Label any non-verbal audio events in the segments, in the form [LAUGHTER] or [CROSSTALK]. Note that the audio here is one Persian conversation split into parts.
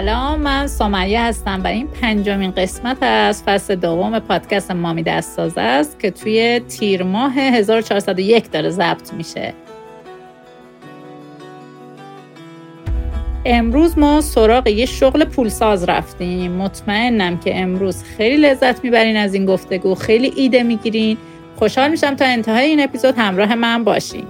سلام من سامیه هستم. و این پنجمین قسمت از فصل دوم پادکست مامی دستاز است که توی تیر ماه 1401 داره ضبط میشه. امروز ما سراغ یه شغل پولساز رفتیم. مطمئنم که امروز خیلی لذت می‌برین از این گفتگو خیلی ایده می‌گیرین. خوشحال میشم تا انتهای این اپیزود همراه من باشین.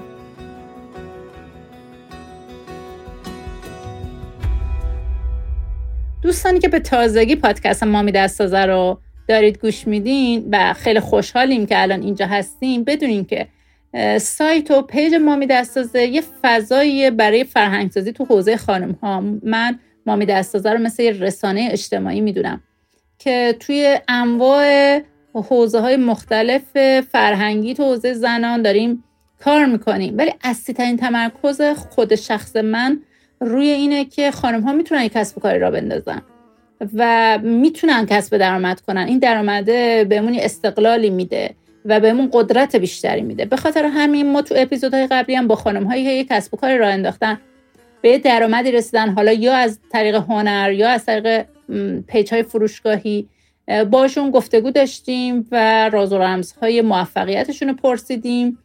دوستانی که به تازگی پادکست مامی دستازه رو دارید گوش میدین و خیلی خوشحالیم که الان اینجا هستیم بدونین که سایت و پیج مامی دستازه یه فضایی برای فرهنگسازی تو حوزه خانم ها من مامی دستازه رو مثل یه رسانه اجتماعی می‌دونم که توی انواع حوزه های مختلف فرهنگی تو حوزه زنان داریم کار می‌کنیم. ولی اصلی ترین تمرکز خود شخص من روی اینه که خانم ها می‌تونن یک کسب کاری را بندازن و می‌تونن کسب درآمد کنن. این درآمده بهمون استقلالی میده و بهمون قدرت بیشتری میده. به خاطر همین ما تو اپیزودهای قبلی هم با خانم هایی که یک کسب و کاری راه انداختن به درآمدی رسیدن. حالا یا از طریق هنر یا از طریق پیج های فروشگاهی باشون گفتگو داشتیم و راز و رمزهای موفقیتشون رو پرسیدیم.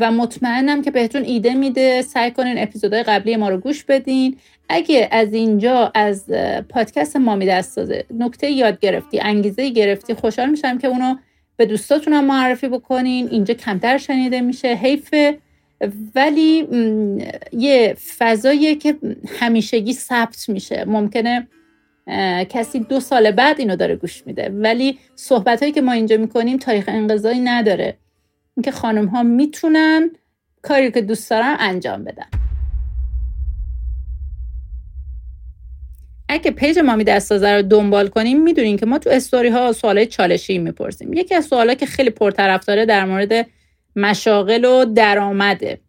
و مطمئنم که بهتون ایده میده. سعی کنین اپیزودهای قبلی ما رو گوش بدین. اگه از اینجا از پادکست مامی دستازه نکته یاد گرفتی انگیزه گرفتی خوشحال میشم که اونو به دوستاتون هم معرفی بکنین. اینجا کمتر شنیده میشه. حیفه ولی یه فضاییه که همیشگی ثبت میشه. ممکنه کسی دو سال بعد اینو داره گوش میده. ولی صحبت هایی که ما اینجا می‌کنیم تاریخ انقضایی نداره. اینکه خانم ها می‌تونن کاری که دوست دارن انجام بدن. اگه پیج مامی دستازه رو دنبال کنیم می‌دونیم که ما تو استوری ها سوالای چالشی می‌پرسیم. یکی از سوالا که خیلی پرطرفداره در مورد مشاغل و درآمده.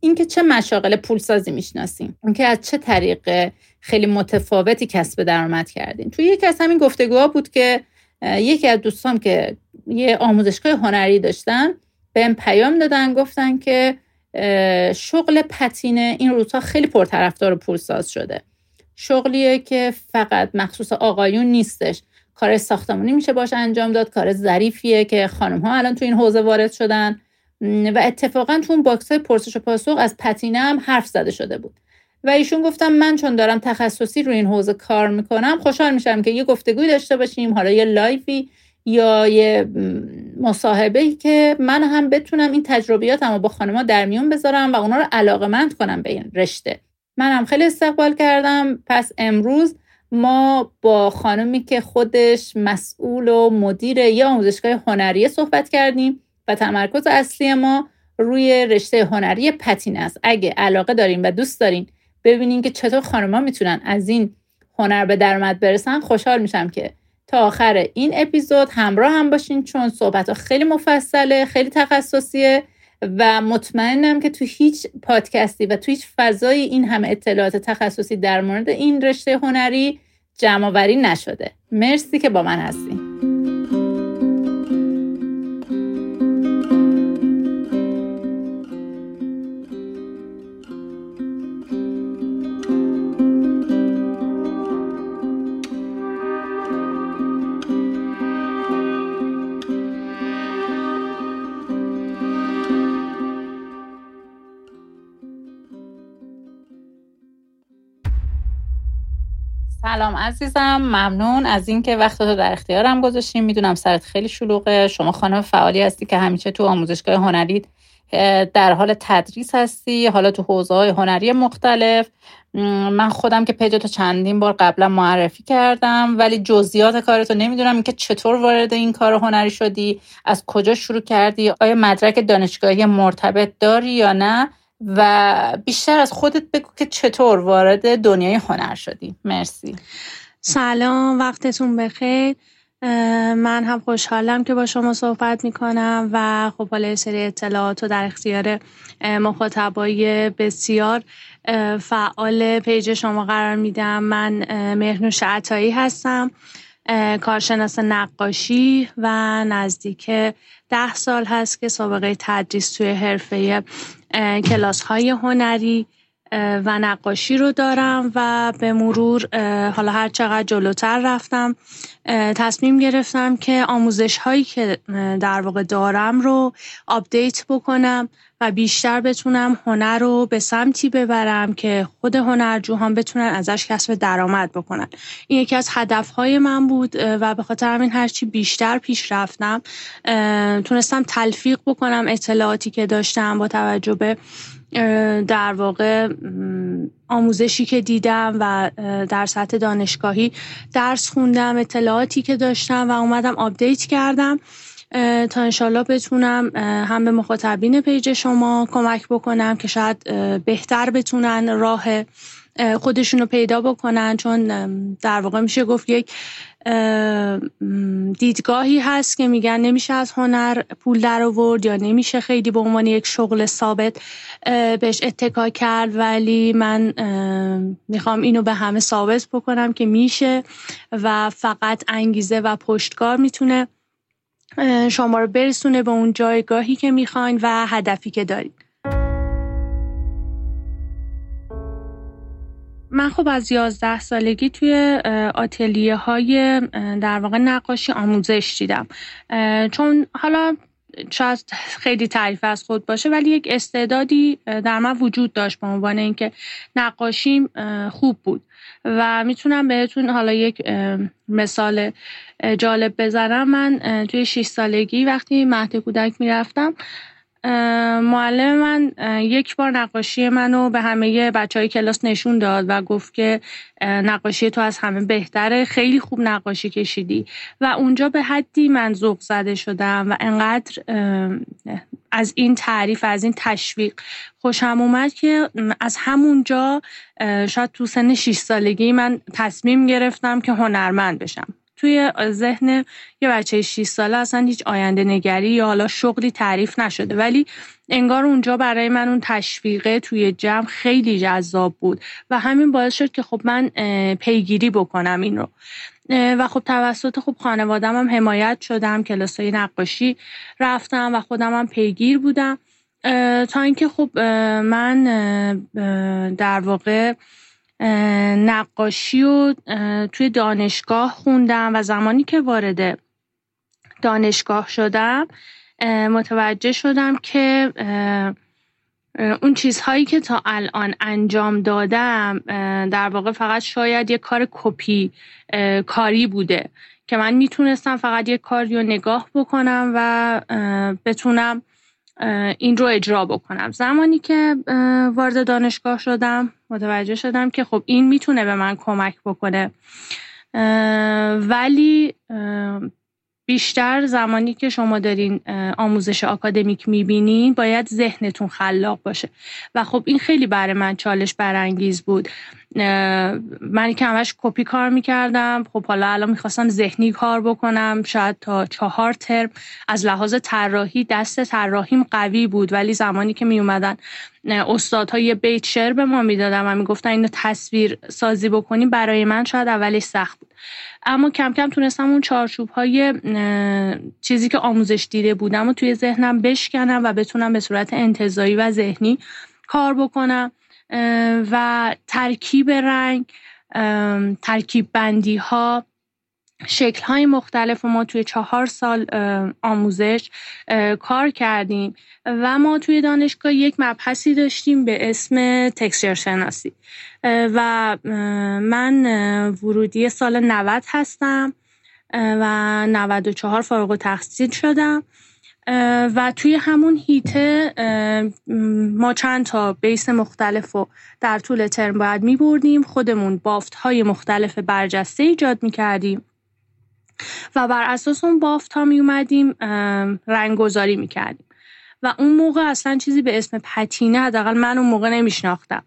اینکه چه مشاغل پولسازی می‌شناسیم؟ اینکه از چه طریق خیلی متفاوتی کسب درآمد کردیم. توی یکی از همین گفتگوها بود که یکی از دوستان که یه آموزشگاه هنری داشتن. بهم پیام دادن گفتن که شغل پتینه. این روزها خیلی پرطرفدار و پولساز شده. شغلیه که فقط مخصوص آقایون نیستش. کار ساختمانی میشه باش انجام داد. کار ظریفیه که خانم ها الان تو این حوزه وارد شدن. و اتفاقا تو اون box های پرسش و پاسخ از پتینه هم حرف زده شده بود. و ایشون گفتم من چون دارم تخصصی روی این حوزه کار می‌کنم خوشحال میشم که یه گفتگوی داشته باشیم. حالا یه live ی یا یه مصاحبه که من هم بتونم این تجربیاتم رو با خانما در میون بذارم و اونا رو علاقمند کنم به این رشته. من هم خیلی استقبال کردم. پس امروز ما با خانمی که خودش مسئول و مدیر یا آموزشگاه هنری صحبت کردیم و تمرکز اصلی ما روی رشته هنری پتین است. اگه علاقه دارین و دوست دارین ببینین که چطور خانمها می‌تونن از این هنر به درآمد برسن خوشحال میشم که تا آخر این اپیزود همراه هم باشین چون صحبت ها خیلی مفصله خیلی تخصصیه و مطمئنم که تو هیچ پادکستی و تو هیچ فضای این همه اطلاعات تخصصی در مورد این رشته هنری جمع نشده. مرسی که با من هستین. سلام عزیزم ممنون از اینکه وقت رو در اختیارم گذاشتیم می‌دونم سرت خیلی شلوغه. شما خانم فعالی هستی که همیشه تو آموزشگاه هنری در حال تدریس هستی حالا تو حوزه های هنری مختلف. من خودم که پیجتو چندین بار قبلا معرفی کردم ولی جزئیات کارتو نمی‌دونم اینکه چطور وارد این کار هنری شدی از کجا شروع کردی آیا مدرک دانشگاهی مرتبط داری یا نه. و بیشتر از خودت بگو که چطور وارد دنیای هنر شدی. مرسی. سلام وقتتون بخیر. من هم خوشحالم که با شما صحبت می‌کنم و خب حالا سری اطلاعات رو در اختیار مخاطبای بسیار فعال پیج شما قرار میدم. من مهنوش عطایی هستم. کارشناس نقاشی و نزدیک ده سال هست که سابقه تدریس توی حرفه کلاس های هنری و نقاشی رو دارم و به مرور حالا هر چقدر جلوتر رفتم تصمیم گرفتم که آموزش هایی که در واقع دارم رو آپدیت بکنم و بیشتر بتونم هنر رو به سمتی ببرم که خود هنرجوهان بتونن ازش کسب درآمد بکنن. این یکی از هدفهای من بود و به خاطر همین هرچی بیشتر پیش رفتم تونستم تلفیق بکنم اطلاعاتی که داشتم با توجه به در واقع آموزشی که دیدم و در سطح دانشگاهی درس خوندم اطلاعاتی که داشتم و اومدم update کردم. تا انشالله بتونم هم به مخاطبین page شما کمک بکنم که شاید بهتر بتونن راه خودشونو پیدا بکنن. چون در واقع میشه گفت یک دیدگاهی هست که میگن نمیشه از هنر پول در آورد یا نمیشه خیلی به عنوان یک شغل ثابت بهش اتکا کرد. ولی من می‌خوام اینو به همه ثابت بکنم که میشه و فقط انگیزه و پشتکار می‌تونه شما رو برسونه به اون جایگاهی که می‌خواین و هدفی که دارید من خب از یازده سالگی توی آتلیه های در واقع نقاشی آموزش دیدم. چون حالا شاید خیلی تعریف از خود باشه ولی یک استعدادی در من وجود داشت به عنوان اینکه نقاشیم خوب بود. و می‌تونم بهتون حالا یک مثال جالب بزنم. من توی 6 سالگی وقتی مهد کودک می‌رفتم معلم من یک بار نقاشی منو به همه بچه های کلاس نشون داد و گفت که نقاشی تو از همه بهتره. خیلی خوب نقاشی کشیدی. و اونجا به حدی من ذوق زده شدم و انقدر از این تعریف از این تشویق خوشم اومد که از همونجا شاید تو سن 6 سالگی من تصمیم گرفتم که هنرمند بشم. توی ذهن یه بچه 6 ساله اصلا هیچ آینده نگری یا حالا شغلی تعریف نشده. ولی انگار اونجا برای من اون تشویقه توی جمع خیلی جذاب بود و همین باعث شد که خب من پیگیری بکنم این رو. و خب توسط خب خانوادم هم حمایت شدم کلاسای نقاشی رفتم و خودم هم پیگیر بودم. تا اینکه خب من در واقع نقاشی و توی دانشگاه خوندم و زمانی که وارد دانشگاه شدم متوجه شدم که اون چیزهایی که تا الان انجام دادم در واقع فقط شاید یه کار کپی کاری بوده که من می‌تونستم فقط یه کاری رو نگاه بکنم و بتونم این رو اجرا بکنم. زمانی که وارد دانشگاه شدم متوجه شدم که خب این می‌تونه به من کمک بکنه. ولی بیشتر زمانی که شما دارین آموزش آکادمیک می‌بینین باید ذهنتون خلاق باشه. و خب این خیلی برای من چالش برانگیز بود. من که همش کپی کار می‌کردم. خب حالا الان می‌خواستم ذهنی کار بکنم. شاید تا چهار ترم از لحاظ طراحی دست طراحیم قوی بود ولی زمانی که میومدن استادها یه بیت شعر به ما می‌دادن و می‌گفتن اینو تصویر سازی بکنیم برای من شاید اولش سخت بود. اما کم کم تونستم اون چارچوب های چیزی که آموزش دیده بودم و توی ذهنم بشکنم و بتونم به صورت انتظایی و ذهنی کار بکنم. و ترکیب رنگ ترکیب بندی ها شکل های مختلف ما توی چهار سال آموزش کار کردیم و ما توی دانشگاه یک مبحثی داشتیم به اسم تکسچر شناسی. و من ورودی سال 90 هستم و 94 فارغ التحصیل شدم. و توی همون هیته ما چند تا بیس مختلف رو در طول ترم باید می بردیم. خودمون بافت های مختلف برجسته ایجاد می کردیم. و بر اساس اون بافت ها می اومدیم رنگ گذاری می کردیم. و اون موقع اصلا چیزی به اسم پتینه حداقل من اون موقع نمیشناختم.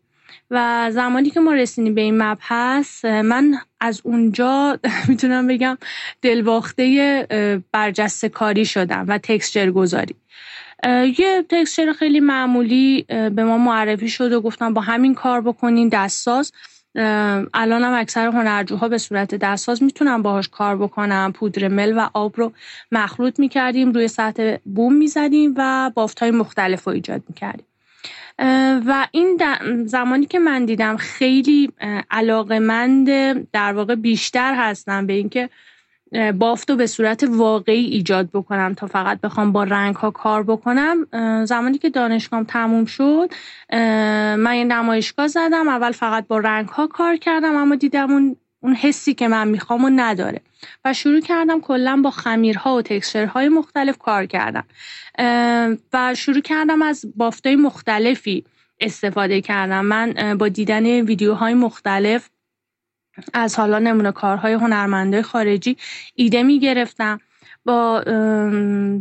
و زمانی که ما رسیدیم به این مبحث من از اونجا [LAUGHS] می‌تونم بگم دلواخته برجسته کاری شدم و تکسچر گذاری. یه تکسچر خیلی معمولی به ما معرفی شد و گفتم با همین کار بکنین دستساز. الان هم اکثر هنرجوها به صورت دستساز می‌تونن باهاش کار بکنن. پودر مل و آب رو مخلوط می‌کردیم روی سطح بوم می‌زدیم و بافت های مختلف رو ایجاد می‌کردیم. و این زمانی که من دیدم خیلی علاقمند در واقع بیشتر هستم به اینکه بافت رو به صورت واقعی ایجاد بکنم تا فقط بخوام با رنگ ها کار بکنم. زمانی که دانشگاهم تموم شد من یه نمایشگاه زدم اول فقط با رنگ ها کار کردم اما دیدم اون اون حسی که من می‌خوام و نداره. و شروع کردم کلا با خمیرها و تکسچرهای مختلف کار کردم. و شروع کردم از بافتای مختلفی استفاده کردم. من با دیدن ویدیوهای مختلف از حالا نمونه کارهای هنرمنده خارجی ایده می گرفتم. با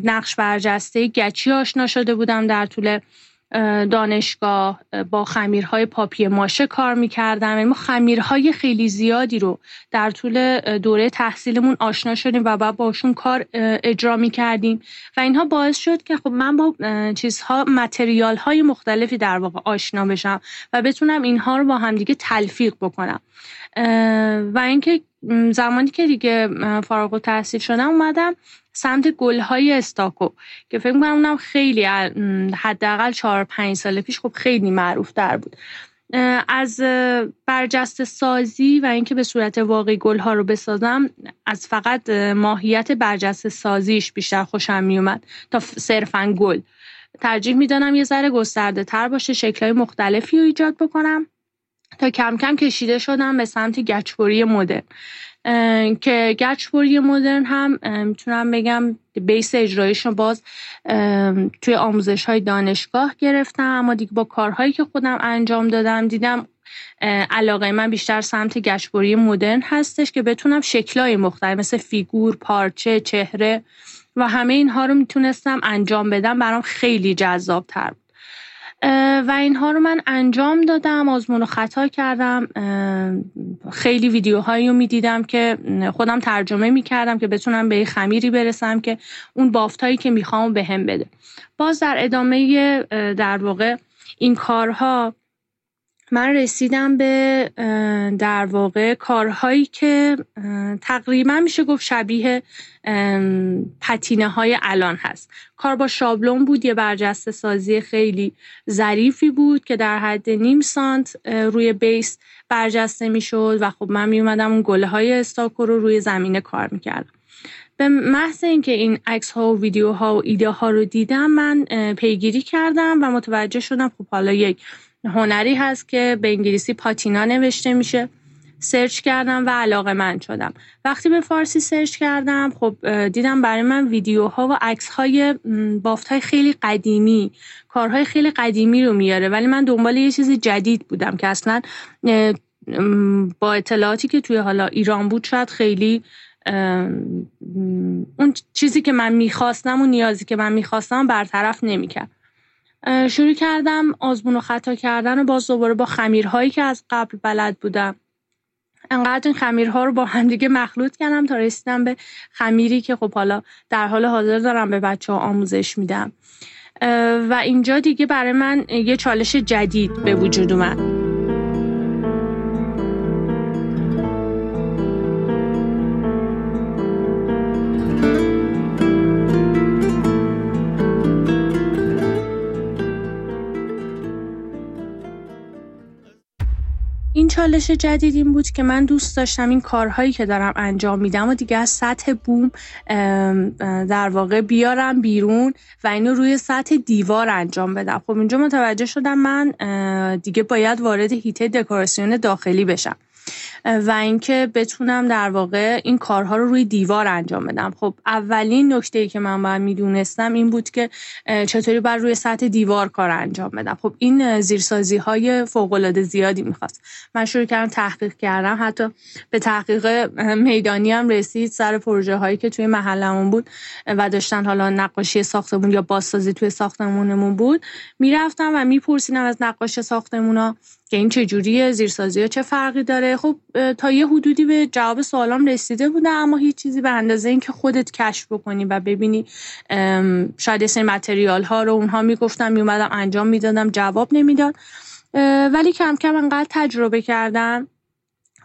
نقش برجسته گچی آشنا شده بودم در طول دانشگاه با خمیرهای پاپی ماشه کار می‌کردم. یعنی ما خمیرهای خیلی زیادی رو در طول دوره تحصیلمون آشنا شدیم و بعد باشون کار اجرا می‌کردیم. و اینها باعث شد که خب من با چیزها متریال های مختلفی در واقع آشنا بشم و بتونم اینها رو با همدیگه تلفیق بکنم. و اینکه زمانی که دیگه فارغ التحصیل شدم اومدم سمت گلهای استاکو که فکر می‌کنم اونم خیلی حداقل چهار پنج سال پیش خب خیلی معروف در بود از برجست سازی و اینکه به صورت واقعی گلها رو بسازم از فقط ماهیت برجست سازیش بیشتر خوشم میومد تا صرفا گل. ترجیح می‌دانم یه ذره گسترده تر باشه شکلهای مختلفی رو ایجاد بکنم تا کم کم کشیده شدم به سمت گچبری مدرن. که گچبری مدرن هم می‌تونم بگم بیس اجرایش باز توی آموزش های دانشگاه گرفتم اما دیگه با کارهایی که خودم انجام دادم دیدم علاقه من بیشتر سمت گچبری مدرن هستش که بتونم شکلهای مختلف مثل فیگور، پارچه، چهره و همه اینها رو می‌تونستم انجام بدم. برام خیلی جذاب تر و اینها رو من انجام دادم آزمون و خطا کردم. خیلی ویدیوهایی رو می‌دیدم که خودم ترجمه می‌کردم که بتونم به خمیری برسم که اون بافتایی که می‌خوام به هم بده. باز در ادامه در واقع این کارها من رسیدم به در واقع کارهایی که تقریبا میشه گفت شبیه پتینه های الان هست. کار با شابلون بود یه برجسته سازی خیلی ظریفی بود که در حد نیم سانت روی بیس برجسته می‌شد و خب من میومدم اون گله های استاکو رو روی زمینه کار می‌کردم. به محض اینکه این عکس ها و ویدیو ها و ایده ها رو دیدم من پیگیری کردم و متوجه شدم خب حالا یک هنری هست که به انگلیسی پاتینا نوشته میشه. سرچ کردم و علاقه من شدم. وقتی به فارسی سرچ کردم خب دیدم برای من ویدیوها و عکس های بافت های خیلی قدیمی کارهای خیلی قدیمی رو میاره. ولی من دنبال یه چیز جدید بودم که اصلا با اطلاعاتی که توی حالا ایران بود شاید خیلی اون چیزی که من می‌خواستم و نیازی که من می‌خواستم برطرف نمی‌کرد. شروع کردم آزمون و خطا کردن و باز دوباره با خمیرهایی که از قبل بلد بودم. انقدر این خمیرها رو با همدیگه مخلوط کردم تا رسیدم به خمیری که خب حالا در حال حاضر دارم به بچه ها آموزش میدم. و اینجا دیگه برای من یه چالش جدید به وجود اومد. چالش جدید این بود که من دوست داشتم این کارهایی که دارم انجام میدم و دیگه از سطح بوم در واقع بیارم بیرون و اینو روی سطح دیوار انجام بدم. خب اینجا متوجه شدم من دیگه باید وارد هیته دکوراسیون داخلی بشم. و اینکه بتونم در واقع این کارها رو روی دیوار انجام بدم. خب اولین نکته ای که من باید می‌دونستم این بود که چطوری بر روی سطح دیوار کار انجام بدم. خب این زیرسازی های فوق العاده زیادی می‌خواست. من شروع کردم تحقیق کردم. حتی به تحقیق میدانی هم رسید سر پروژه هایی که توی محلمون بود و داشتن حالا نقاشی ساختمون یا بازسازی توی ساختمونمون بود. می‌رفتم و میپرسیدم از نقاش ساختمونا که این چجوریه زیرسازی ها چه فرقی داره؟ خب تا یه حدودی به جواب سوالام رسیده بوده اما هیچ چیزی به اندازه اینکه خودت کشف بکنی و ببینی شاید سری متریال ها رو اونها می‌گفتم میومدم انجام می‌دادم جواب نمی‌داد. ولی کم کم انقدر تجربه کردم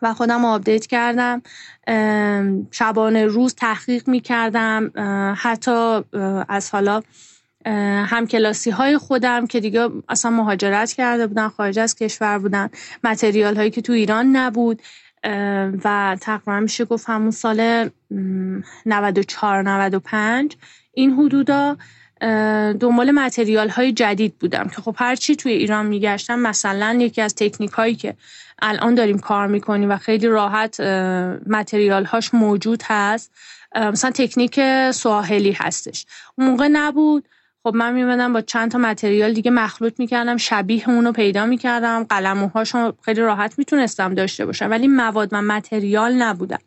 و خودم آپدیت کردم. شبانه روز تحقیق می‌کردم. حتی از حالا هم کلاسی های خودم که دیگه اصلا مهاجرت کرده بودن خارج از کشور بودن. متریال هایی که تو ایران نبود. و تقریبا میشه گفت همون سال 94 95 این حدودا دنبال متریال های جدید بودم که خب هرچی توی ایران میگشتم مثلا یکی از تکنیک هایی که الان داریم کار می‌کنیم و خیلی راحت متریال هاش موجود هست. مثلا تکنیک سواحلی هستش. اون موقع نبود. خب من میمدم با چند تا متریال دیگه مخلوط می‌کردم شبیه اونو پیدا می‌کردم قلموهاشو خیلی راحت می‌تونستم داشته باشم ولی مواد و متریال نبودن.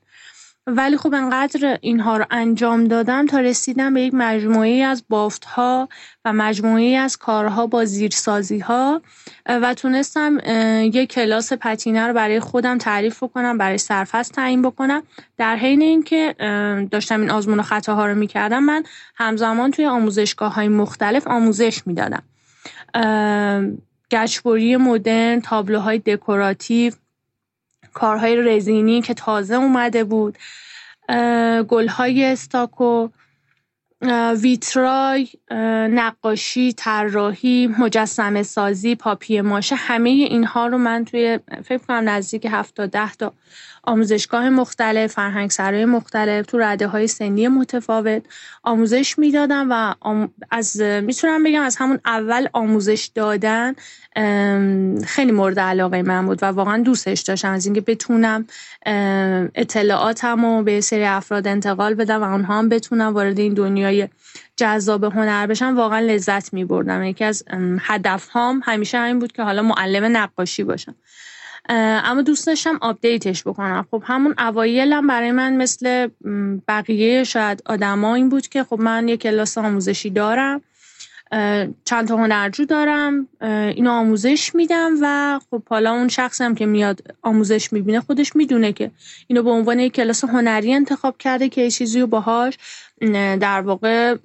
ولی خب انقدر اینها رو انجام دادم تا رسیدم به یک مجموعه از بافت ها و مجموعه از کارها با زیرسازی ها و تونستم یک کلاس پتینه رو برای خودم تعریف بکنم برای سرفست تعیین بکنم. در حین اینکه داشتم این آزمون و خطاها رو می‌کردم من همزمان توی آموزشگاه های مختلف آموزش می‌دادم. گچبری مدرن تابلوهای دکوراتیو کارهای رزینی که تازه اومده بود گلهای استاکو ویترای نقاشی طراحی مجسمه سازی پاپی ماشه همه اینها رو من توی فکر کنم نزدیک هفت تا ده تا آموزشگاه مختلف فرهنگ سرای مختلف تو رده های سنی متفاوت آموزش می‌دادم و از می‌تونم بگم از همون اول آموزش دادن خیلی مورد علاقه من بود و واقعا دوستش داشتم. از اینکه بتونم اطلاعاتم رو به سری افراد انتقال بدم و اونها هم بتونم وارد این دنیای جذاب هنر بشن واقعا لذت می بردم یکی از هدف هام همیشه همین بود که حالا معلم نقاشی باشم. اما دوست داشتم update ش بکنم. خب همون اوایلم برای من مثل بقیه شاید آدما این بود که خب من یه کلاس آموزشی دارم چند تا هنرجو دارم اینو آموزش میدم و خب حالا اون شخصی هم که میاد آموزش می‌بینه خودش می‌دونه که اینو به عنوان یک کلاس هنری انتخاب کرده که یه چیزی رو باهاش در واقع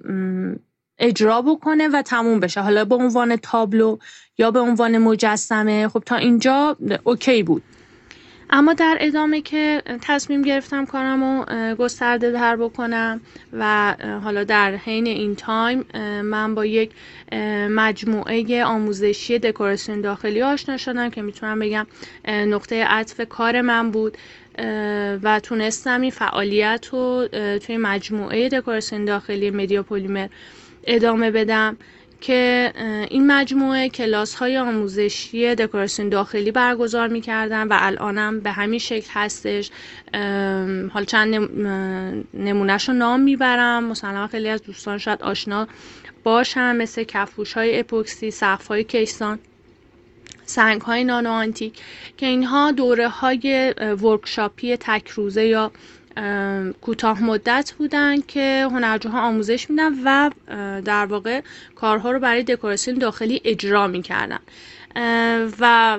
اجرا بکنه و تموم بشه. حالا به عنوان تابلو یا به عنوان مجسمه خب تا اینجا OK بود. اما در ادامه که تصمیم گرفتم کارم رو گسترده تر بکنم و حالا در حین این time من با یک مجموعه آموزشی دکوراسیون داخلی آشنا شدم که می‌تونم بگم نقطه عطف کار من بود و تونستم این فعالیت رو توی مجموعه دکوراسیون داخلی مدیا پلیمر ادامه بدم که این مجموعه کلاس های آموزشی دکوراسیون داخلی برگزار می‌کردن و الانم به همین شکل هستش. حالا چند نمونهش رو نام می‌برم. مثلا خیلی از دوستان شاید آشنا باشن مثل کفوش های اپوکسی سقف های کیسان سنگ های نانو آنتیک که اینها دوره های ورکشاپی تک روزه یا کوتاه مدت بودن که هنرجوها آموزش میدن و در واقع کارها رو برای دکوراسیون داخلی اجرا می‌کردن. و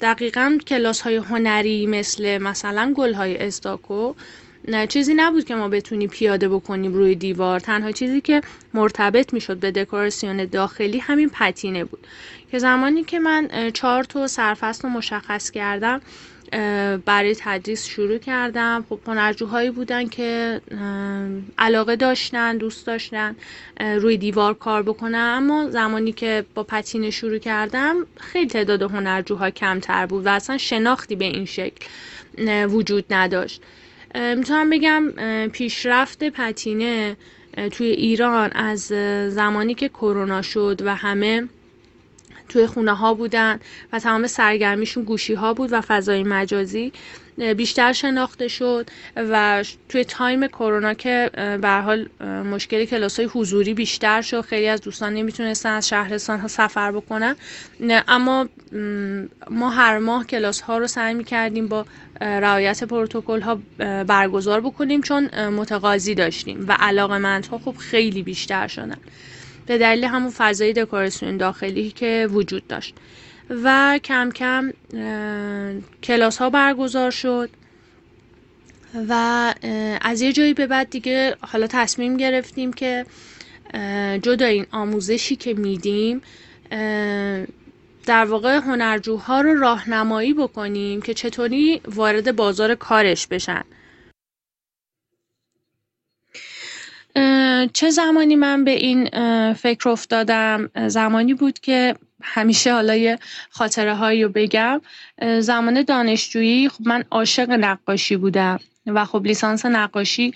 دقیقا کلاس های هنری مثل مثلا گل های استاکو نه چیزی نبود که ما بتونیم پیاده بکنیم روی دیوار. تنها چیزی که مرتبط می‌شد به دکوراسیون داخلی همین پتینه بود. که زمانی که من چهار تا سرفصل رو مشخص کردم برای تدریس شروع کردم. خب هنرجوهایی بودن که علاقه داشتن دوست داشتن روی دیوار کار بکنن. اما زمانی که با پتینه شروع کردم خیلی تعداد هنرجوها کمتر بود و اصلا شناختی به این شکل وجود نداشت. می‌تونم بگم پیشرفت پتینه توی ایران از زمانی که کرونا شد و همه توی خونه ها بودن و تمام سرگرمیشون گوشی ها بود و فضای مجازی بیشتر شناخته شد و توی تایم کرونا که به حال مشکل کلاس های حضوری بیشتر شد. خیلی از دوستان نمی‌تونستن از شهرستان ها سفر بکنن. اما ما هر ماه کلاس ها رو سعی می‌کردیم با رعایت پروتکل ها برگزار بکنیم چون متقاضی داشتیم و علاقه ها خب خیلی بیشتر شدن. به دلیل همون فضای دکوراسیون داخلی که وجود داشت. و کم کم کلاس ها برگزار شد و از یه جایی به بعد دیگه حالا تصمیم گرفتیم که جدا این آموزشی که میدیم در واقع هنرجوها رو راهنمایی بکنیم که چطوری وارد بازار کارش بشن. چه زمانی من به این فکر افتادم؟ زمانی بود که همیشه حالا یه خاطره هایی رو بگم. زمان دانشجویی خب من عاشق نقاشی بودم. و خب لیسانس نقاشی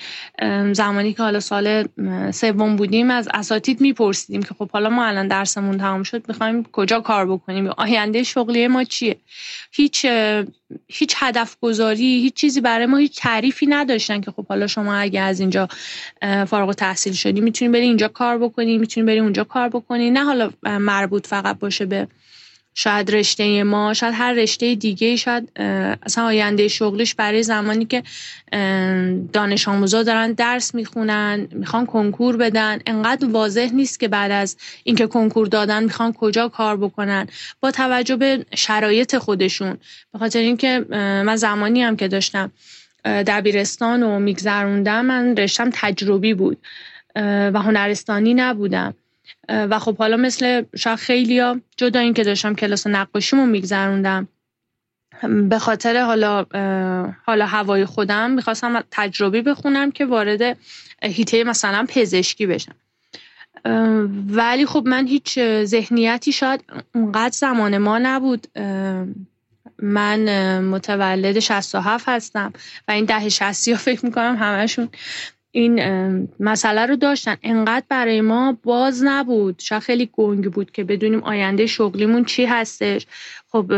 زمانی که حالا سال سوم بودیم از اساتید میپرسیدیم که خب حالا ما الان درسمون تمام شد می‌خوایم کجا کار بکنیم؟ آینده شغلی ما چیه؟ هیچ هیچ هدف گذاری هیچ چیزی برای ما هیچ تعریفی نداشتن که خب حالا شما اگه از اینجا فارغ تحصیل شدی می‌تونی بری اینجا کار بکنی می‌تونی بری اونجا کار بکنی نه حالا مربوط فقط باشه به شاید رشته ما شاید هر رشته دیگه شاید اصلا آینده شغلش برای زمانی که دانش آموزا دارن درس می‌خونن می‌خوان کنکور بدن. انقدر واضح نیست که بعد از اینکه کنکور دادن می‌خوان کجا کار بکنن. با توجه به شرایط خودشون. به خاطر اینکه من زمانی هم که داشتم دبیرستان و میگذروندم من رشتم تجربی بود. و هنرستانی نبودم. و خب حالا مثل شاید خیلی ها جدا این که داشتم کلاس نقاشیمو میگذروندم به خاطر حالا حالا هوای خودم می‌خواستم تجربی بخونم که وارد هیته مثلا پزشکی بشم. ولی خب من هیچ ذهنیتی شاید اونقدر زمان ما نبود. من متولد 67 هستم و این ده 60 ها فکر می‌کنم همشون این مسئله رو داشتن. انقدر برای ما باز نبود. شاید خیلی گنگ بود که بدونیم آینده شغلیمون چی هستش. خب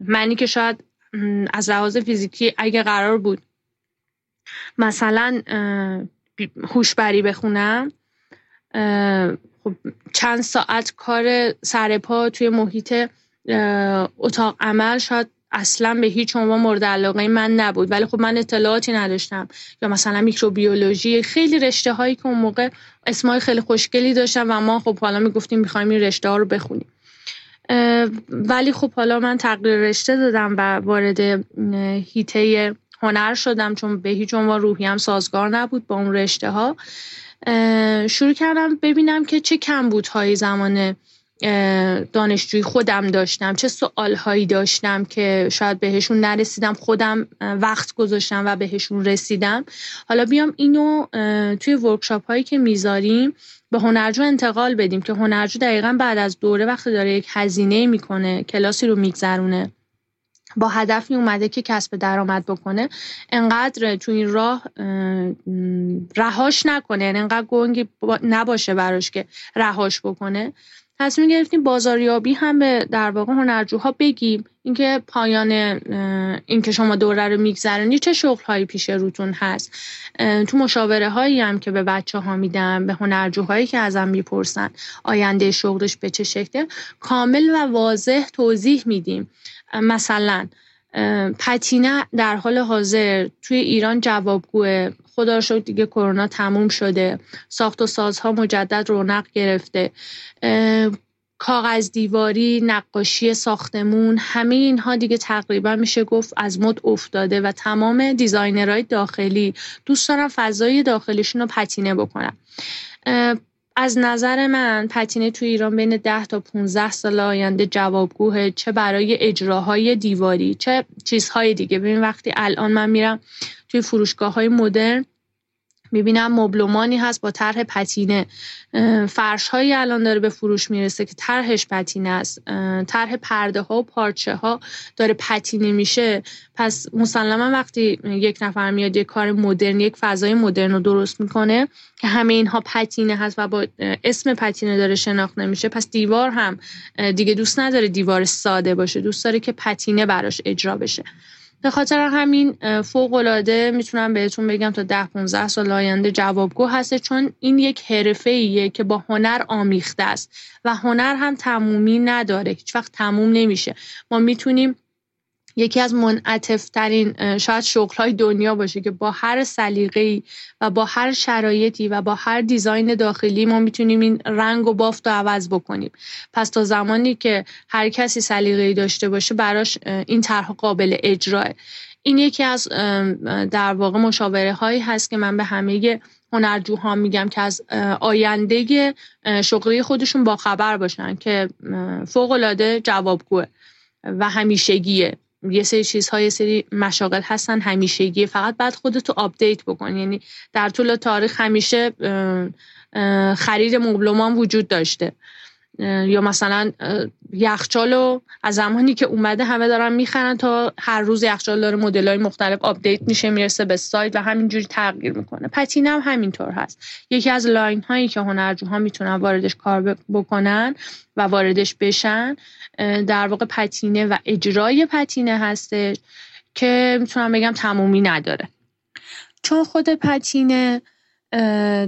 منی که شاید از لحاظ فیزیکی اگه قرار بود مثلا هوشبری بخونم خب چند ساعت کار سرپا توی محیط اتاق عمل شاید اصلا به هیچ عنوان مورد علاقه من نبود. ولی خب من اطلاعاتی نداشتم. یا مثلا میکروبیولوژی خیلی رشته هایی که اون موقع اسمای خیلی خوشگلی داشتم و ما خب حالا می‌گفتیم می‌خوایم این رشته ها رو بخونیم. ولی خب حالا من تغییر رشته دادم و وارد هیته هنر شدم چون به هیچ عنوان روحی هم سازگار نبود با اون رشته ها شروع کردم ببینم که چه کمبودهایی زمان دانشجوی خودم داشتم. چه سوالهایی داشتم که شاید بهشون نرسیدم خودم وقت گذاشتم و بهشون رسیدم. حالا بیام اینو توی ورکشاپ هایی که می‌ذاریم به هنرجو انتقال بدیم که هنرجو دقیقا بعد از دوره وقتی داره یک هزینه می‌کنه کلاسی رو میگذرونه با هدفی اومده که کسب درآمد بکنه انقدر تو این راه رهاش نکنه. یعنی انقدر گنگی نباشه براش که رهاش بکنه. تصمیم گرفتیم بازاریابی هم به در واقع هنرجوها بگیم. اینکه پایان اینکه شما دوره رو میگذرونی چه شغل هایی پیش روتون هست؟ تو مشاوره هایی هم که به بچه ها میدم به هنرجوهایی که ازم می‌پرسن آینده شغلش به چه شکله؟ کامل و واضح توضیح میدیم. مثلا پتینه در حال حاضر توی ایران جوابگوه. خدا شد دیگه کرونا تموم شده. ساخت و سازها مجدد رونق گرفته. کاغذ دیواری نقاشی ساختمون همه اینها دیگه تقریبا میشه گفت از مد افتاده و تمام دیزاینرهای داخلی. دوست دارن فضای داخلیشون رو پتینه بکنن از نظر من پتینه تو ایران بین 10 تا 15 سال آینده جوابگوه چه برای اجراهای دیواری چه چیزهای دیگه. ببین وقتی الان من میرم توی فروشگاه های مدرن می‌بینم مبلمانی هست با طرح پتینه. فرش هایی الان داره به فروش می‌رسه که طرحش پتینه است. طرح پرده ها و پارچه ها داره پتینه میشه. پس مسلما وقتی یک نفر میاد یک کار مدرن یک فضای مدرن رو درست می‌کنه که همه اینها پتینه هست و با اسم پتینه داره شناخته نمیشه پس دیوار هم دیگه دوست نداره دیوار ساده باشه. دوست داره که پتینه براش اجرا بشه. به خاطر همین فوق العاده می‌تونم بهتون بگم تا ده 15 سال آینده جوابگو هسته چون این یک حرفه ایه که با هنر آمیخته است و هنر هم تمومی نداره هیچ وقت تموم نمیشه. ما می‌تونیم یکی از منعطفترین شاید شغل های دنیا باشه که با هر سلیقه‌ای و با هر شرایطی و با هر دیزاین داخلی ما می‌تونیم این رنگ و بافت رو عوض بکنیم. پس تا زمانی که هر کسی سلیقه‌ای داشته باشه براش این طرح قابل اجراه. این یکی از در واقع مشاوره هایی هست که من به همه هنرجوها میگم که از آینده شغلی خودشون با خبر باشن که فوق العاده جوابگوه و همیشگیه. یه سری چیزها یه سری مشاغل هستن همیشگی. فقط باید خودتو update بکن. یعنی در طول تاریخ همیشه خرید مبلمان وجود داشته. یا مثلا یخچالو از زمانی که اومده همه دارن می‌خرن تا هر روز یخچال داره مدل های مختلف update میشه می‌رسه به side و همینجوری تغییر می‌کنه. پتینه هم همینطور هست. یکی از لاین هایی که هنرجوها می‌تونن واردش کار بکنن و واردش بشن در واقع پتینه و اجرای پتینه هستش که می‌تونم بگم تمومی نداره. چون خود پتینه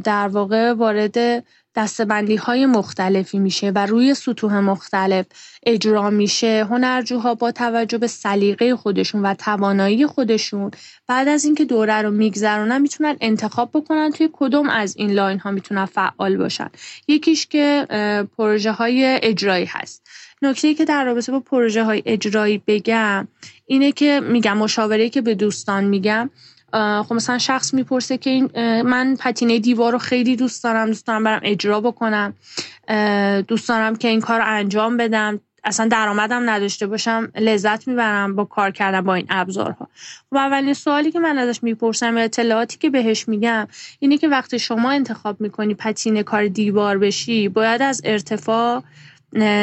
در واقع وارد دستبندی های مختلفی میشه و روی سطوح مختلف اجرا میشه. هنرجوها با توجه به سلیقه خودشون و توانایی خودشون بعد از اینکه دوره رو میگذرونن می‌تونن انتخاب بکنن توی کدوم از این لاین ها می‌تونن فعال باشن. یکیش که پروژه های اجرایی هست. نکته که در رابطه با پروژه های اجرایی بگم اینه که میگم مشاوره که به دوستان میگم خب مثلا شخص می‌پرسه که این من پتینه دیوار رو خیلی دوست دارم دوست دارم برم اجرا بکنم دوست دارم که این کار رو انجام بدم. اصلا درآمدم نداشته باشم لذت می‌برم با کار کردن با این ابزارها. خب اولین سوالی که من ازش می‌پرسم اطلاعاتی که بهش میگم اینه که وقتی شما انتخاب می‌کنی پتینه کار دیوار بشی باید از ارتفاع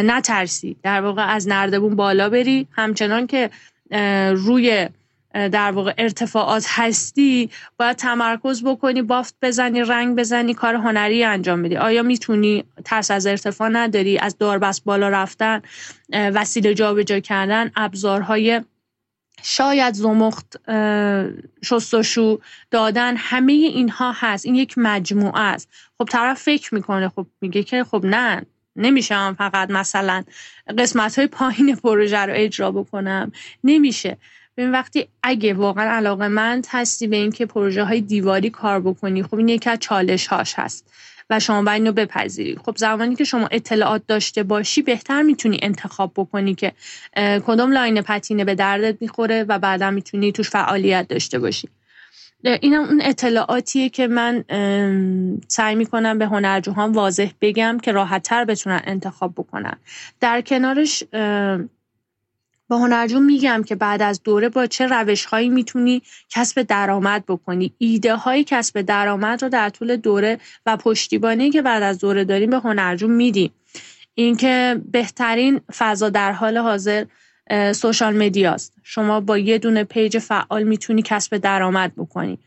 نترسی. در واقع از نردبون بالا بری. همچنان که روی در واقع ارتفاعات هستی باید تمرکز بکنی بافت بزنی رنگ بزنی کار هنری انجام بدی. آیا می‌تونی ترس از ارتفاع نداری؟ از داربست بالا رفتن وسیله جابجا کردن ابزارهای شاید زمخت شستشو دادن همه اینها هست. این یک مجموعه است. خب طرف فکر می‌کنه خب میگه که خب نه نمیشه فقط مثلا قسمت های پایین پروژه رو اجرا بکنم. نمیشه. ببین وقتی اگه واقعا علاقه مند هستی به اینکه پروژه های دیواری کار بکنی خب این یکی از چالش هاش هست و شما باید اینو بپذیری. خب زمانی که شما اطلاعات داشته باشی بهتر می‌تونی انتخاب بکنی که کدوم لاین پتینه به دردت می‌خوره و بعدا می‌تونی توش فعالیت داشته باشی. اینم اون اطلاعاتیه که من سعی می‌کنم به هنرجوهان واضح بگم که راحتتر بتونن انتخاب بکنن. در کنارش با هنرجو میگم که بعد از دوره با چه روش هایی می‌تونی کسب درآمد بکنی. ایده های کسب درآمد رو در طول دوره و پشتیبانی که بعد از دوره داریم به هنرجو میدیم. اینکه بهترین فضا در حال حاضر سوشال مدیاست. شما با یه دونه پیج فعال می‌تونی کسب درآمد بکنی.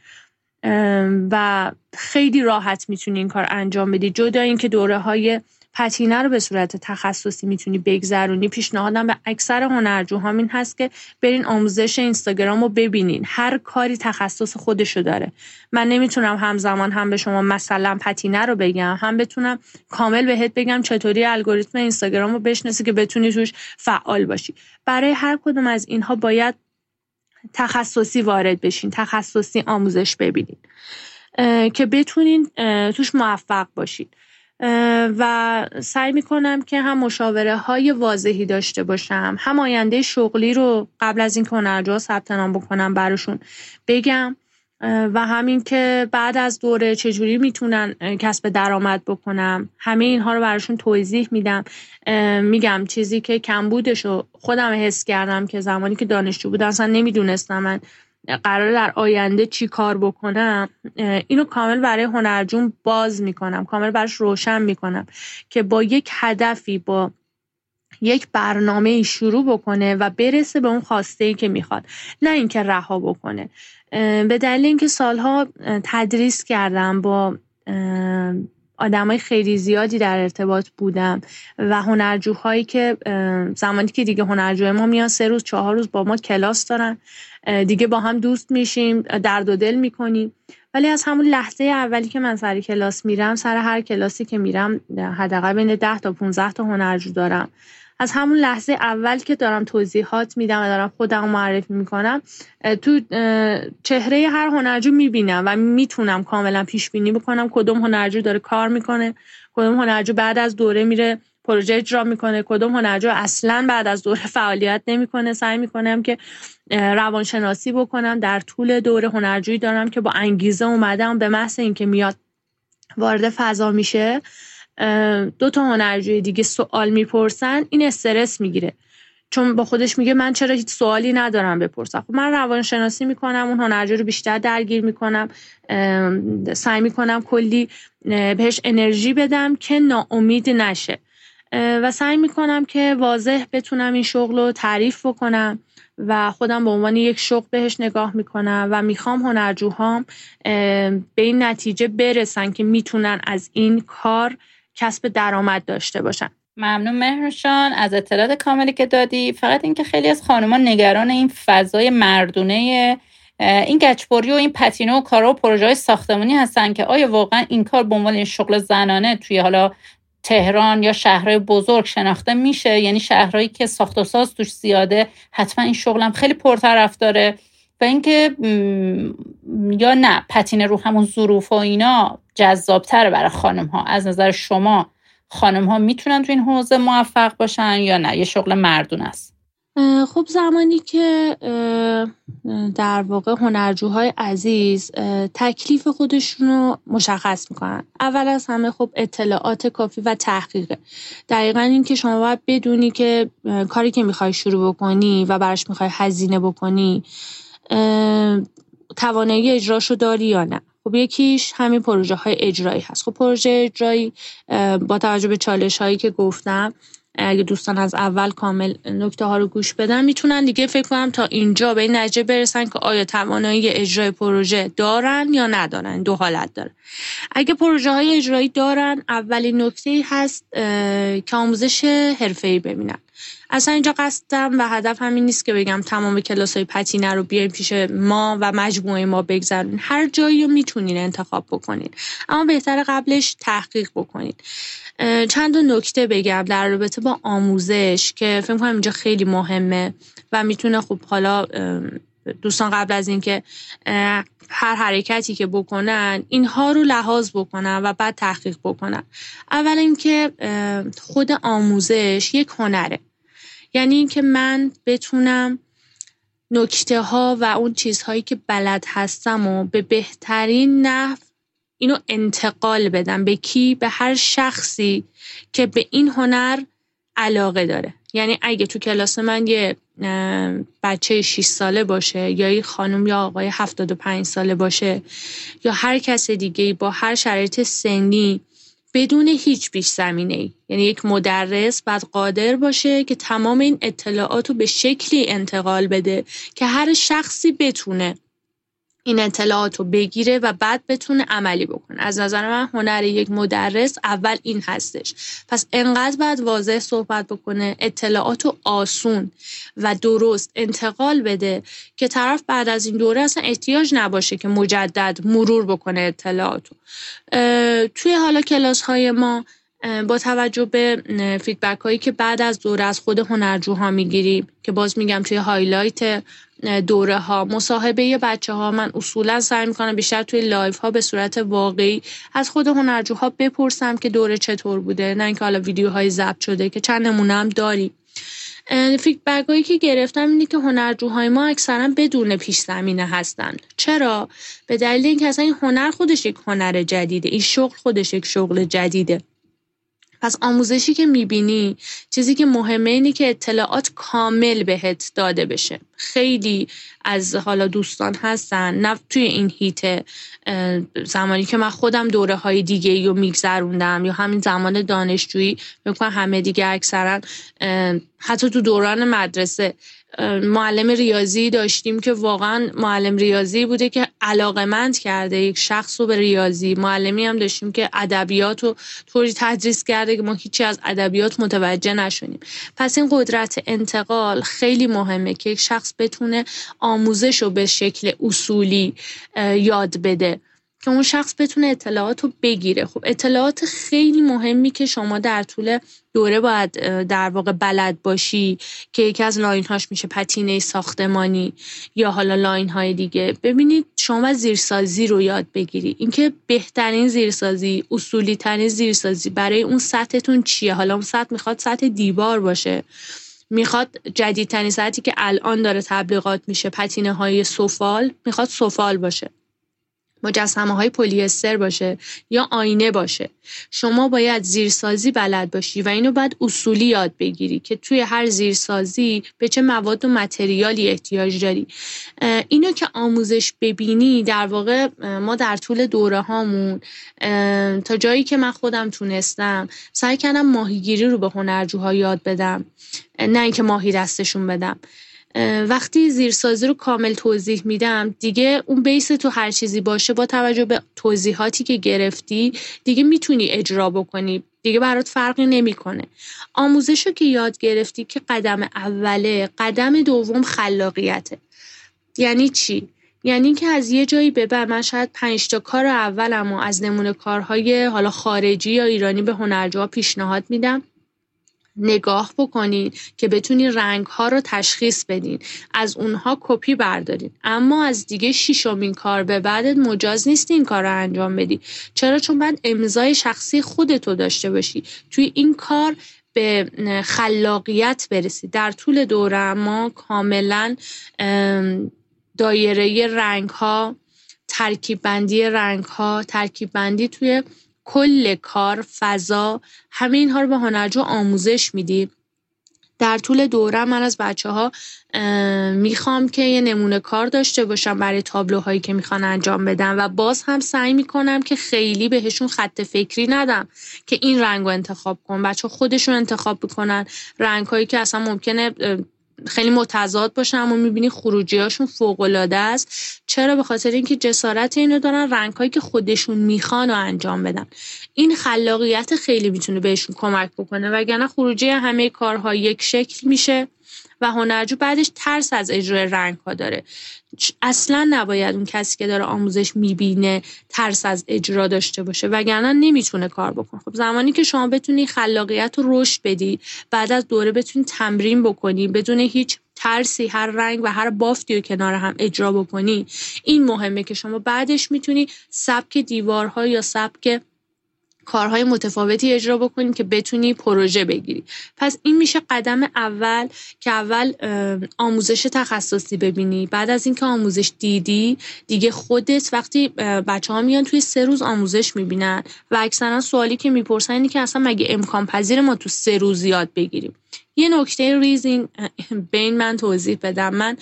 و خیلی راحت می‌تونی این کار انجام بدی. جدا اینکه دوره های پتینه رو به صورت تخصصی می‌تونی بگذرونی. پیشنهادم به اکثر هنرجوها این هست که برین آموزش اینستاگرام رو ببینین. هر کاری تخصص خودشو داره. من نمی‌تونم همزمان هم به شما مثلا پتینه رو بگم هم بتونم کامل بهت بگم چطوری الگوریتم اینستاگرام رو بشناسی که بتونی توش فعال باشی. برای هر کدوم از اینها باید تخصصی وارد بشین تخصصی آموزش ببینین که بتونین توش موفق باشید و سعی می‌کنم که هم مشاوره های واضحی داشته باشم هم آینده شغلی رو قبل از اینکه هنرجوها ثبت نام بکنم براشون بگم و همین که بعد از دوره چجوری می‌تونن کسب درآمد بکنم. همه اینها رو براشون توضیح میدم. میگم چیزی که کمبودش رو خودم حس کردم که زمانی که دانشجو بودم اصلا نمی‌دونستم من قرار در آینده چی کار بکنم اینو کامل برای هنرجون باز می‌کنم کامل براش روشن می‌کنم که با یک هدفی با یک برنامه شروع بکنه و برسه به اون خواسته ای که می‌خواد. نه اینکه رها بکنه. به دلیل اینکه سالها تدریس کردم با آدمای خیلی زیادی در ارتباط بودم و هنرجوهایی که زمانی که دیگه هنرجوی ما میان سه روز چهار روز با ما کلاس دارن. دیگه با هم دوست میشیم درد و دل می‌کنیم. ولی از همون لحظه اولی که من سر کلاس میرم سر هر کلاسی که میرم حداقل بین 10 تا 15 تا هنرجو دارم. از همون لحظه اول که دارم توضیحات میدم و دارم خودم معرفی می‌کنم تو چهره هر هنرجو می‌بینم و می‌تونم کاملا پیش بینی بکنم. کدوم هنرجو داره کار می‌کنه کدوم هنرجو بعد از دوره میره پروژه اجرا می‌کنه کدوم هنرجو اصلا بعد از دوره [LAUGHS] فعالیت نمی‌کنه. سعی می‌کنم که روانشناسی بکنم در طول دوره هنرجویی دارم که با انگیزه اومدم به محض اینکه میاد وارد فضا میشه. دو تا هنرجوی دیگه سوال می‌پرسن این استرس می‌گیره. چون با خودش میگه من چرا هیچ سوالی ندارم بپرسم. خب من روانشناسی می‌کنم اون هنرجو رو بیشتر درگیر می‌کنم. سعی می‌کنم کلی بهش انرژی بدم که ناامید نشه. و سعی می‌کنم که واضح بتونم این شغل رو تعریف بکنم و خودم به عنوان یک شغل بهش نگاه می‌کنم و می‌خوام هنرجوهام به این نتیجه برسن که می‌تونن از این کار کسب درآمد داشته باشن. ممنون مهرشان از اطلاعات کاملی که دادی فقط اینکه خیلی از خانمان نگران این فضای مردونه این گچبری و این پتینه و کارا و پروژه های ساختمانی هستن که آیا واقعا این کار به عنوان شغل زنانه توی حالا تهران یا شهرهای بزرگ شناخته میشه؟ یعنی شهرهایی که ساخت و ساز توش زیاده حتما این شغلم خیلی پرطرف داره. و اینکه یا نه پتینه رو همون ظروف و اینا جذابتره برای خانم ها از نظر شما خانم ها می‌تونن تو این حوزه موفق باشن یا نه؟ یه شغل مردون است. خب زمانی که در واقع هنرجوهای عزیز تکلیف خودشون رو مشخص می‌کنن. اول از همه خب اطلاعات کافی و تحقیقه. دقیقا این که شما باید بدونی که کاری که می‌خوای شروع بکنی و براش می‌خوای هزینه بکنی توانایی اجراشو داری یا نه. خب یکیش همین پروژه های اجرایی هست. خب پروژه اجرایی با توجه به چالش هایی که گفتم اگه دوستان از اول کامل نکته ها رو گوش بدن می‌تونن دیگه فکر کنم تا اینجا به این نتیجه برسن که آیا توانایی اجرای پروژه دارن یا ندارن دو حالت داره. اگه پروژه های اجرایی دارن اولین نکته هست که آموزش حرفه‌ای ببینن. اصلا اینجا قصدم و هدف همین نیست که بگم تمام کلاس های پتینه رو بیایم پیش ما و مجموعه ما بگذارین هر جایی رو می‌تونین انتخاب بکنین. اما بهتر قبلش تحقیق بکنین. چند نکته بگم در رابطه با آموزش که فکر کنم اینجا خیلی مهمه و می‌تونه خب حالا دوستان قبل از اینکه هر حرکتی که بکنن اینها رو لحاظ بکنن و بعد تحقیق بکنن. اول اینکه خود آموزش یک هنره. یعنی اینکه من بتونم نکته ها و اون چیزهایی که بلد هستم و به بهترین نحو اینو انتقال بدم. به کی؟ به هر شخصی که به این هنر علاقه داره. یعنی اگه تو کلاس من یه بچه 6 ساله باشه یا یه خانم یا آقای 75 ساله باشه یا هر کس دیگه با هر شرایط سنی بدون هیچ پیش زمینه ای یعنی یک مدرس باید قادر باشه که تمام این اطلاعات رو به شکلی انتقال بده که هر شخصی بتونه این اطلاعات رو بگیره و بعد بتونه عملی بکنه. از نظر من هنر یک مدرس اول این هستش. پس انقدر باید واضح صحبت بکنه اطلاعات رو آسون و درست انتقال بده که طرف بعد از این دوره اصلا احتیاج نباشه که مجدد مرور بکنه اطلاعات توی حالا کلاس های ما با توجه به feedback هایی که بعد از دوره از خود هنرجوها می‌گیریم که باز میگم توی highlight دوره ها مصاحبه بچه ها من اصولا سعی می‌کنم بیشتر توی live ها به صورت واقعی از خود هنرجوها بپرسم که دوره چطور بوده نه اینکه حالا ویدیوهای ضبط شده که چند نمونه هم داریم. فیدبک هایی که گرفتم اینه که هنرجوهای ما اکثرا بدون پیش زمینه هستند. چرا؟ به دلیل اینکه اصلا این هنر خودش یک هنر جدیده این شغل خودش یک شغل جدیده. پس آموزشی که می‌بینی چیزی که مهمه اینه که اطلاعات کامل بهت داده بشه. خیلی از حالا دوستان هستن نه توی این هیت زمانی که من خودم دوره های دیگه رو میگذروندم یا همین زمان دانشجویی می‌کنم همه دیگه اکثرا حتی تو دوران مدرسه معلم ریاضی داشتیم که واقعا معلم ریاضی بوده که علاقمند کرده یک شخص رو به ریاضی. معلمی هم داشتیم که ادبیات رو طوری تدریس کرده که ما هیچی از ادبیات متوجه نشونیم پس این قدرت انتقال خیلی مهمه که یک شخص بتونه آموزش رو به شکل اصولی یاد بده. که اون شخص بتونه اطلاعات رو بگیره. خب اطلاعات خیلی مهمی که شما در طول دوره باید در واقع بلد باشی که یکی از line هاش میشه پتینه ساختمانی یا حالا line های دیگه. ببینید شما زیرسازی رو یاد بگیری. اینکه بهترین زیرسازی اصولی ترین زیرسازی برای اون سطحتون چیه؟ حالا اون سطح می‌خواد سطح دیوار باشه. می‌خواد جدیدترین سطحی که الان داره تبلیغات میشه پتینه های سفال می‌خواد سفال باشه. مجسمه های پلیستر باشه یا آینه باشه. شما باید زیرسازی بلد باشی و اینو باید اصولی یاد بگیری که توی هر زیرسازی به چه مواد و متریالی احتیاج داری. اینو که آموزش ببینی در واقع ما در طول دوره هامون تا جایی که من خودم تونستم سعی کردم ماهیگیری رو به هنرجوها یاد بدم نه اینکه ماهی دستشون بدم. وقتی زیرسازی رو کامل توضیح میدم دیگه اون بیس تو هر چیزی باشه با توجه به توضیحاتی که گرفتی دیگه می‌تونی اجرا بکنی. دیگه برات فرقی نمی‌کنه. آموزش رو که یاد گرفتی که قدم اوله قدم دوم خلاقیته. یعنی چی؟ یعنی که از یه جایی به بعد من شاید پنج تا کار اولم و از نمونه کارهای حالا خارجی یا ایرانی به هنرجوها پیشنهاد میدم. نگاه بکنین که بتونین رنگ ها رو تشخیص بدین. از اونها کپی بردارین. اما از دیگه شیشمین کار به بعدت مجاز نیست این کار رو انجام بدی. چرا؟ چون بعد امضای شخصی خودتو داشته باشی. توی این کار به خلاقیت برسی. در طول دوره ما کاملا دایره رنگ ها ترکیب بندی رنگ ها ترکیب بندی توی کل کار فضا همه اینها رو به هنرجو آموزش میدیم در طول دوره من از بچه ها می‌خوام که یه نمونه کار داشته باشم برای تابلوهایی که می‌خوان انجام بدم و باز هم سعی می‌کنم که خیلی بهشون خط فکری ندم که این رنگ رو انتخاب کن. بچه خودشون انتخاب بکنن. رنگ هایی که اصلا ممکنه خیلی متضاد باشن اما می‌بینی خروجی هاشون فوق العاده است. چرا؟ به خاطر اینکه جسارت اینو دارن رنگ هایی که خودشون می‌خوان و انجام بدن. این خلاقیت خیلی می‌تونه بهشون کمک بکنه وگرنه خروجی همه کارها یک شکل میشه. و هنرجو بعدش ترس از اجرای رنگ ها داره اصلا نباید اون کسی که داره آموزش می‌بینه ترس از اجرا داشته باشه وگرنه نمی‌تونه کار بکنه. خب زمانی که شما بتونی خلاقیت رو رشد بدی بعد از دوره بتونی تمرین بکنی بدون هیچ ترسی هر رنگ و هر بافتی رو کنار هم اجرا بکنی این مهمه که شما بعدش می‌تونی سبک دیوارها یا سبک کارهای متفاوتی اجرا بکنیم که بتونی پروژه بگیری. پس این میشه قدم اول که اول آموزش تخصصی ببینی. بعد از اینکه آموزش دیدی دیگه خودت وقتی بچه ها میان توی سه روز آموزش می‌بینن و اکثرا سوالی که می‌پرسن اینه که اصلا مگه امکان پذیر ما تو سه روز یاد بگیریم؟ یه نکته ریزین ببینین من توضیح بدم. من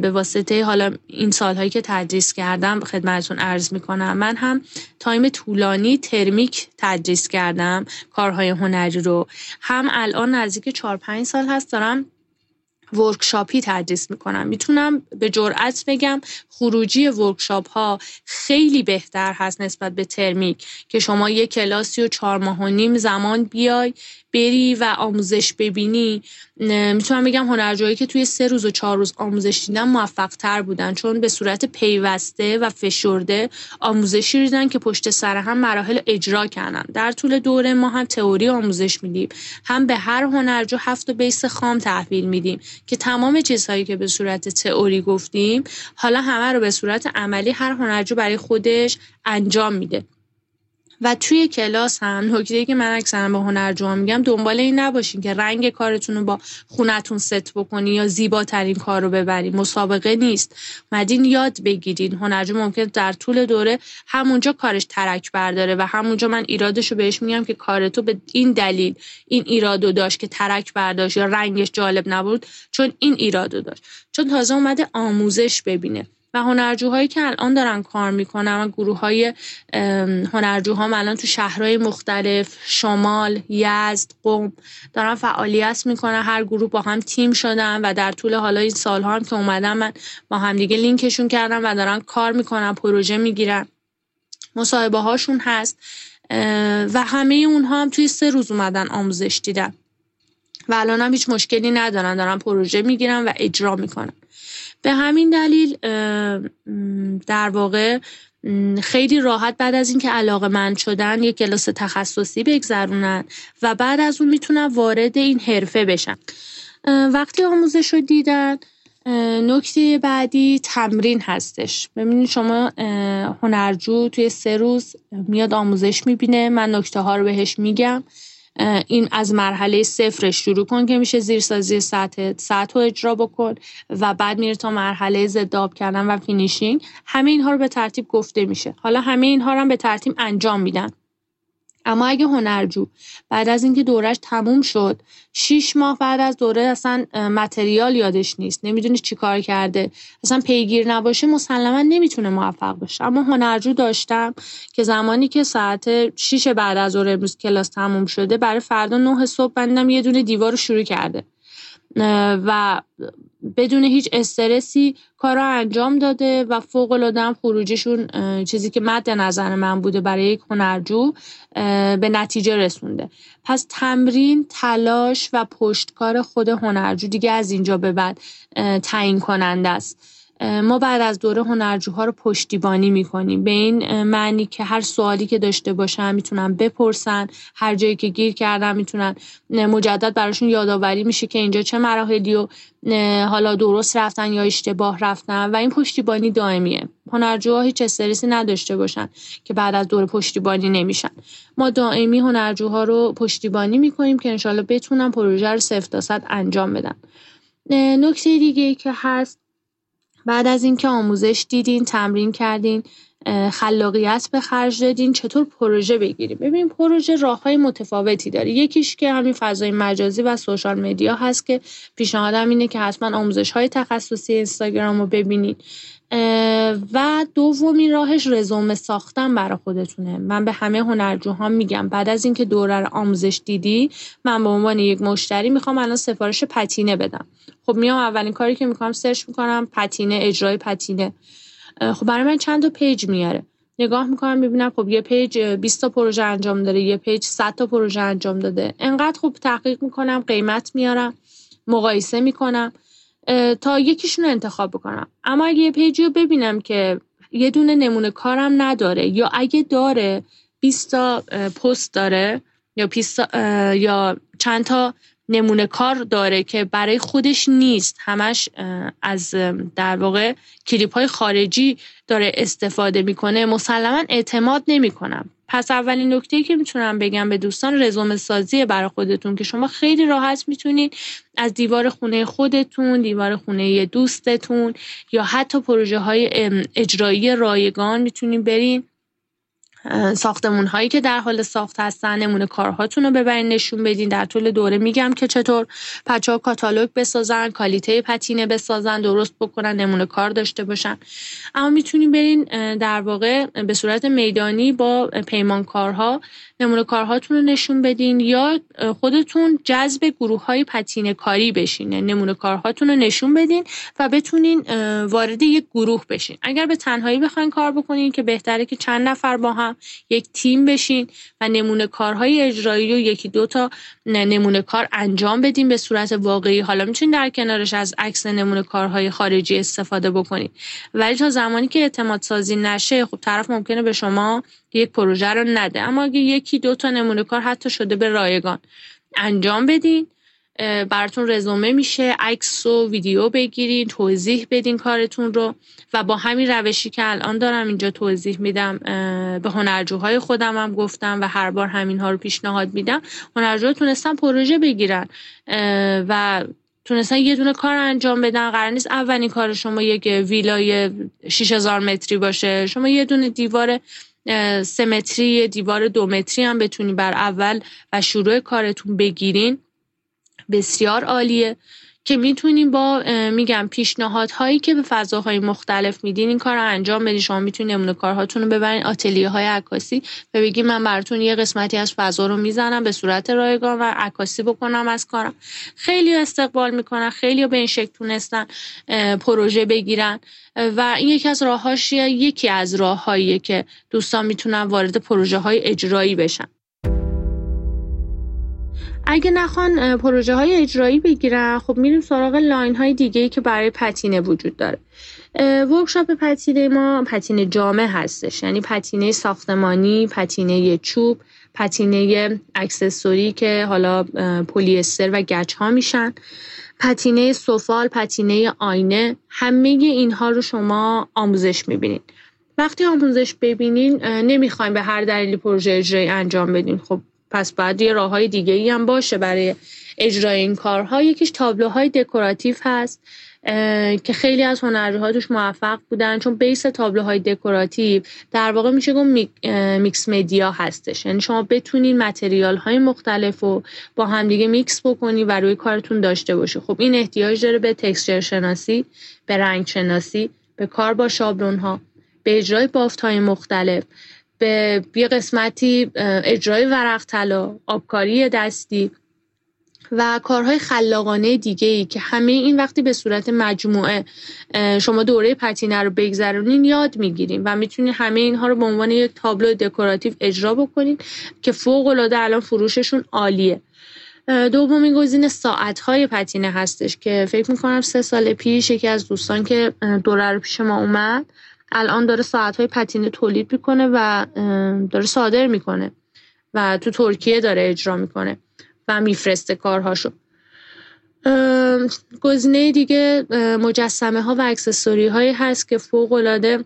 به واسطه حالا این سالهایی که تدریس کردم خدمتتون عرض می‌کنم من هم time طولانی ترمیک تدریس کردم کارهای هنری رو. هم الان نزدیک 4 5 سال هست دارم workshop ی تدریس می‌کنم. می‌تونم به جرأت بگم خروجی workshop ها خیلی بهتر هست نسبت به ترمیک که شما یه کلاسی و چهار ماه و نیم زمان بیای بری و آموزش ببینی. می‌تونم بگم هنرجوهایی که توی سه روز و چهار روز آموزش دیدن موفق تر بودن چون به صورت پیوسته و فشرده آموزشی دیدن که پشت سر هم مراحل اجرا کردن. در طول دوره ما هم تئوری آموزش میدیم. هم به هر هنرجو هفت و بیس خام تحویل میدیم که تمام چیزهایی که به صورت تئوری گفتیم حالا همه رو به صورت عملی هر هنرجو برای خودش انجام میده. و توی کلاس هم نکته که من اکثرا به هنرجوها میگم دنبال این نباشین که رنگ کارتون رو با خونتون ست بکنی یا زیباترین کار رو ببرین. مسابقه نیست. مدین یاد بگیرین. هنرجو ممکن در طول دوره همونجا کارش ترک برداره و همونجا من ایرادش رو بهش میگم که کارتو به این دلیل این ایرادو داشت که ترک برداشت یا رنگش جالب نبود چون این ایرادو داشت. چون تازه اومده آموزش ببینه. و هنرجوهایی که الان دارن کار می‌کنن و گروه های هنرجوها الان تو شهرهای مختلف شمال یزد قوم دارن فعالیت می‌کنن. هر گروه با هم تیم شدن و در طول حالا این سالها هم که اومدن من با هم دیگه لینکشون کردم و دارن کار می‌کنن پروژه می‌گیرن. مصاحبه هاشون هست و همه اونها هم توی سه روز اومدن آموزش دیدن. و الان هم هیچ مشکلی ندارن دارن پروژه می‌گیرن و اجرا می‌کنن. به همین دلیل در واقع خیلی راحت بعد از اینکه علاقه من شدن یک کلاس تخصصی بگذرونن و بعد از اون می‌تونن وارد این حرفه بشن. وقتی آموزش رو دیدن نکته بعدی تمرین هستش. ببینید شما هنرجو توی سه روز میاد آموزش می‌بینه. من نکته ها رو بهش میگم. این از مرحله صفرش شروع کن که میشه زیرسازی سطح سطح رو اجرا بکن و بعد میره تا مرحله ضدآب کردن و finishing. همه اینها رو به ترتیب گفته میشه. حالا همه اینها رو هم به ترتیب انجام میدن. اما اگه هنرجو بعد از اینکه دورش تموم شد شیش ماه بعد از دوره اصلا material یادش نیست. نمی‌دونی چی کار کرده. اصلا پیگیر نباشه مسلما نمی‌تونه موفق باشه اما هنرجو داشتم که زمانی که ساعت شیش بعد از ظهر امروز کلاس تموم شده برای فردا نه صبح بندم یه دونه دیوار رو شروع کرده. و بدون هیچ استرسی کار را انجام داده و فوق العاده خروجشون چیزی که مد نظر من بوده برای یک هنرجو به نتیجه رسونده. پس تمرین تلاش و پشتکار خود هنرجو دیگه از اینجا به بعد تعیین کننده است. ما بعد از دوره هنرجوها رو پشتیبانی می‌کنیم. به این معنی که هر سوالی که داشته باشن می‌تونن بپرسن هر جایی که گیر کردن می‌تونن مجدد براشون یادآوری میشه که اینجا چه مراحلی و حالا درست رفتن یا اشتباه رفتن. و این پشتیبانی دائمیه. هنرجوها هیچ استرسی نداشته باشن که بعد از دوره پشتیبانی نمیشن. ما دائمی هنرجوها رو پشتیبانی می‌کنیم که انشالله بتونن پروژه رو صفر تا انجام بدن. نکته دیگه که هست بعد از اینکه آموزش دیدین تمرین کردین خلاقیت به خرج دادین چطور پروژه بگیریم ببین پروژه راه های متفاوتی داره. یکیش که همین فضای مجازی و سوشال مدیا هست که پیشنهادم اینه که حتما آموزش های تخصصی اینستاگرام رو ببینید و دومین راهش رزومه ساختن برای خودتونه. من به همه هنرجوها میگم بعد از اینکه دوره رو آموزش دیدی من به عنوان یک مشتری می‌خوام الان سفارش پتینه بدم. خب میام اولین کاری که می‌کنم سرچ می‌کنم پتینه اجرای پتینه. خب برای من چند تا page میاره. نگاه می‌کنم می‌بینم خب یه page 20 تا پروژه انجام داره یه page 100 تا پروژه انجام داده. انقدر خوب تحقیق می‌کنم قیمت میارم مقایسه می‌کنم. تا یکیشون رو انتخاب بکنم. اما اگه یه page ی رو ببینم که یه دونه نمونه کارم نداره یا اگه داره 20 تا پست داره یا یا چند تا نمونه کار داره که برای خودش نیست همش از در واقع کلیپ های خارجی داره استفاده می‌کنه مسلما اعتماد نمی‌کنم. پس اولین نکته که می‌تونم بگم به دوستان رزومه سازی برای خودتون که شما خیلی راحت می‌تونید از دیوار خونه خودتون دیوار خونه دوستتون یا حتی پروژه های اجرایی رایگان می‌تونید برین. ساختمون هایی که در حال ساخت هستن نمونه کارهاتون رو ببرین نشون بدین. در طول دوره میگم که چطور بچه ها کاتالوگ بسازن کالیته پتینه بسازن درست بکنن نمونه کار داشته باشن. اما می‌تونین برین در واقع به صورت میدانی با پیمانکارها نمونه کارهاتون رو نشون بدین یا خودتون جذب گروه های پتینه کاری بشین. نمونه کارهاتون رو نشون بدین و بتونین وارد یک گروه بشین. اگر به تنهایی بخواین کار بکنین که بهتره که چند نفر با هم یک تیم بشین و نمونه کارهای اجرایی رو یکی دو تا نمونه کار انجام بدین به صورت واقعی. حالا می‌تونین در کنارش از عکس نمونه کارهای خارجی استفاده بکنید ولی تا زمانی که اعتماد سازی نشه خب طرف ممکنه به شما یک پروژه رو نده. اما اگه یکی دو تا نمونه کار حتی شده به رایگان انجام بدین. براتون رزومه میشه. عکس و ویدیو بگیرین توضیح بدین کارتون رو. و با همین روشی که الان دارم اینجا توضیح میدم به هنرجوهای خودم هم گفتم و هر بار همین ها رو پیشنهاد میدم. هنرجوها تونستن پروژه بگیرن و تونستن یه دونه کار انجام بدن. قرار نیست اولین کار شما یک ویلای 6000 متری باشه. شما یه دونه دیوار سه متری دیوار دو متری هم بتونی بر اول و شروع کارتون بگیرین. بسیار عالیه که می‌تونیم با میگم پیشنهادهایی که به فضاهای مختلف میدین این کار رو انجام بدین. شما می‌تونید نمونه کارهاتون رو ببرین. آتلیه های عکاسی. و بگید من براتون یه قسمتی از فضا رو می‌زنم به صورت رایگان و عکاسی بکنم از کارم. خیلی استقبال می‌کنن خیلی به این شکل تونستن پروژه بگیرن. و این یکی از راههاشیه یکی از راههاییه که دوستان می‌تونن وارد پروژه های اجرایی بشن. اگه نخوان پروژه های اجرایی بگیرن خب میریم سراغ لاین های دیگه ای که برای پتینه وجود داره. workshop پتینه ما پتینه جامع هستش. یعنی پتینه ساختمانی پتینه چوب پتینه accessory که حالا پلی استر و گچ ها میشن. پتینه سفال پتینه آینه همه اینها رو شما آموزش می‌بینید. وقتی آموزش ببینین نمی‌خواین به هر دلیلی پروژه اجرایی انجام بدین. خب پس باید یه راه های دیگه ای هم باشه برای اجرای این کارها. یکیش تابلوهای دکوراتیو هست که خیلی از هنرجوها توش موفق بودن چون base تابلوهای دکوراتیو در واقع میشه گفت mixed media هستش. یعنی شما بتونین material های مختلف رو با همدیگه میکس بکنی و روی کارتون داشته باشه. خب این احتیاج داره به texture شناسی به رنگ شناسی به کار با شابلون ها به اجرای بافت های مختلف. به یه قسمتی اجرای ورق طلا آبکاری دستی و کارهای خلاقانه دیگه ای که همه این وقتی به صورت مجموعه شما دوره پتینه رو بگذرونین یاد می‌گیریم و می‌تونین همه اینها رو به عنوان یک تابلو دکوراتیو اجرا بکنین که فوق العاده الان فروششون عالیه. دومین گزینه ساعت های پتینه هستش که فکر می‌کنم سه سال پیش یکی از دوستان که دوره رو پیش ما اومد الان داره ساعت های پتینه تولید می‌کنه و داره صادر می‌کنه و تو ترکیه داره اجرا می‌کنه و میفرسته کارهاشو. گزینه دیگه مجسمه ها و اکسسوری هایی هست که فوق العاده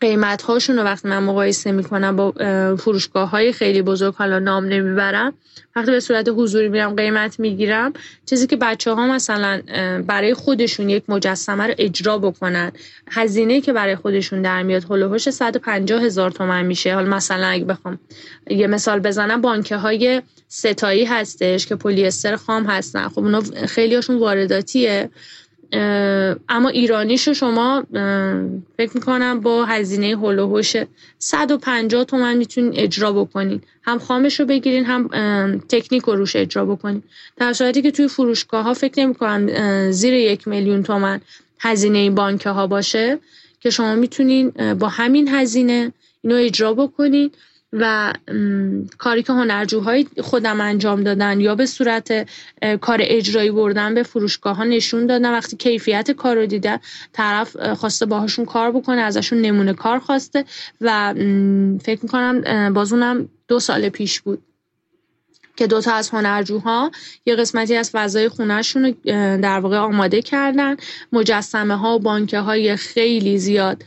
قیمت هاشون رو وقتی من مقایسه می‌کنم با فروشگاه های خیلی بزرگ حالا نام نمی‌برم وقتی به صورت حضوری میرم قیمت می‌گیرم چیزی که بچه ها مثلا برای خودشون یک مجسمه رو اجرا بکنن. هزینه که برای خودشون در میاد هلوهوش 150 هزار تومن میشه. حالا مثلا اگه بخوام یه مثال بزنم بانکه های ستایی هستش که پلیستر خام هستن. خب اونا خیلی هاشون وارداتیه. اما ایرانیشو شما فکر می‌کنم با هزینه هلوهوش 150 تومن می‌تونین اجرا بکنین. هم خامش رو بگیرین هم تکنیک رو روش اجرا بکنین. در صورتی که توی فروشگاه ها فکر نمی‌کنم زیر یک میلیون تومن هزینه بانک ها باشه که شما می‌تونین با همین هزینه اینو اجرا بکنین. و کاری که هنرجوهای خودم انجام دادن یا به صورت کار اجرایی بردن به فروشگاه ها نشون دادن. وقتی کیفیت کار رو دیدن طرف خواسته باهاشون کار بکنه ازشون نمونه کار خواسته و فکر می‌کنم بازونم دو سال پیش بود. که دوتا از هنرجوها یه قسمتی از فضای خونهشون رو در واقع آماده کردن. مجسمه ها و بانکه های خیلی زیاد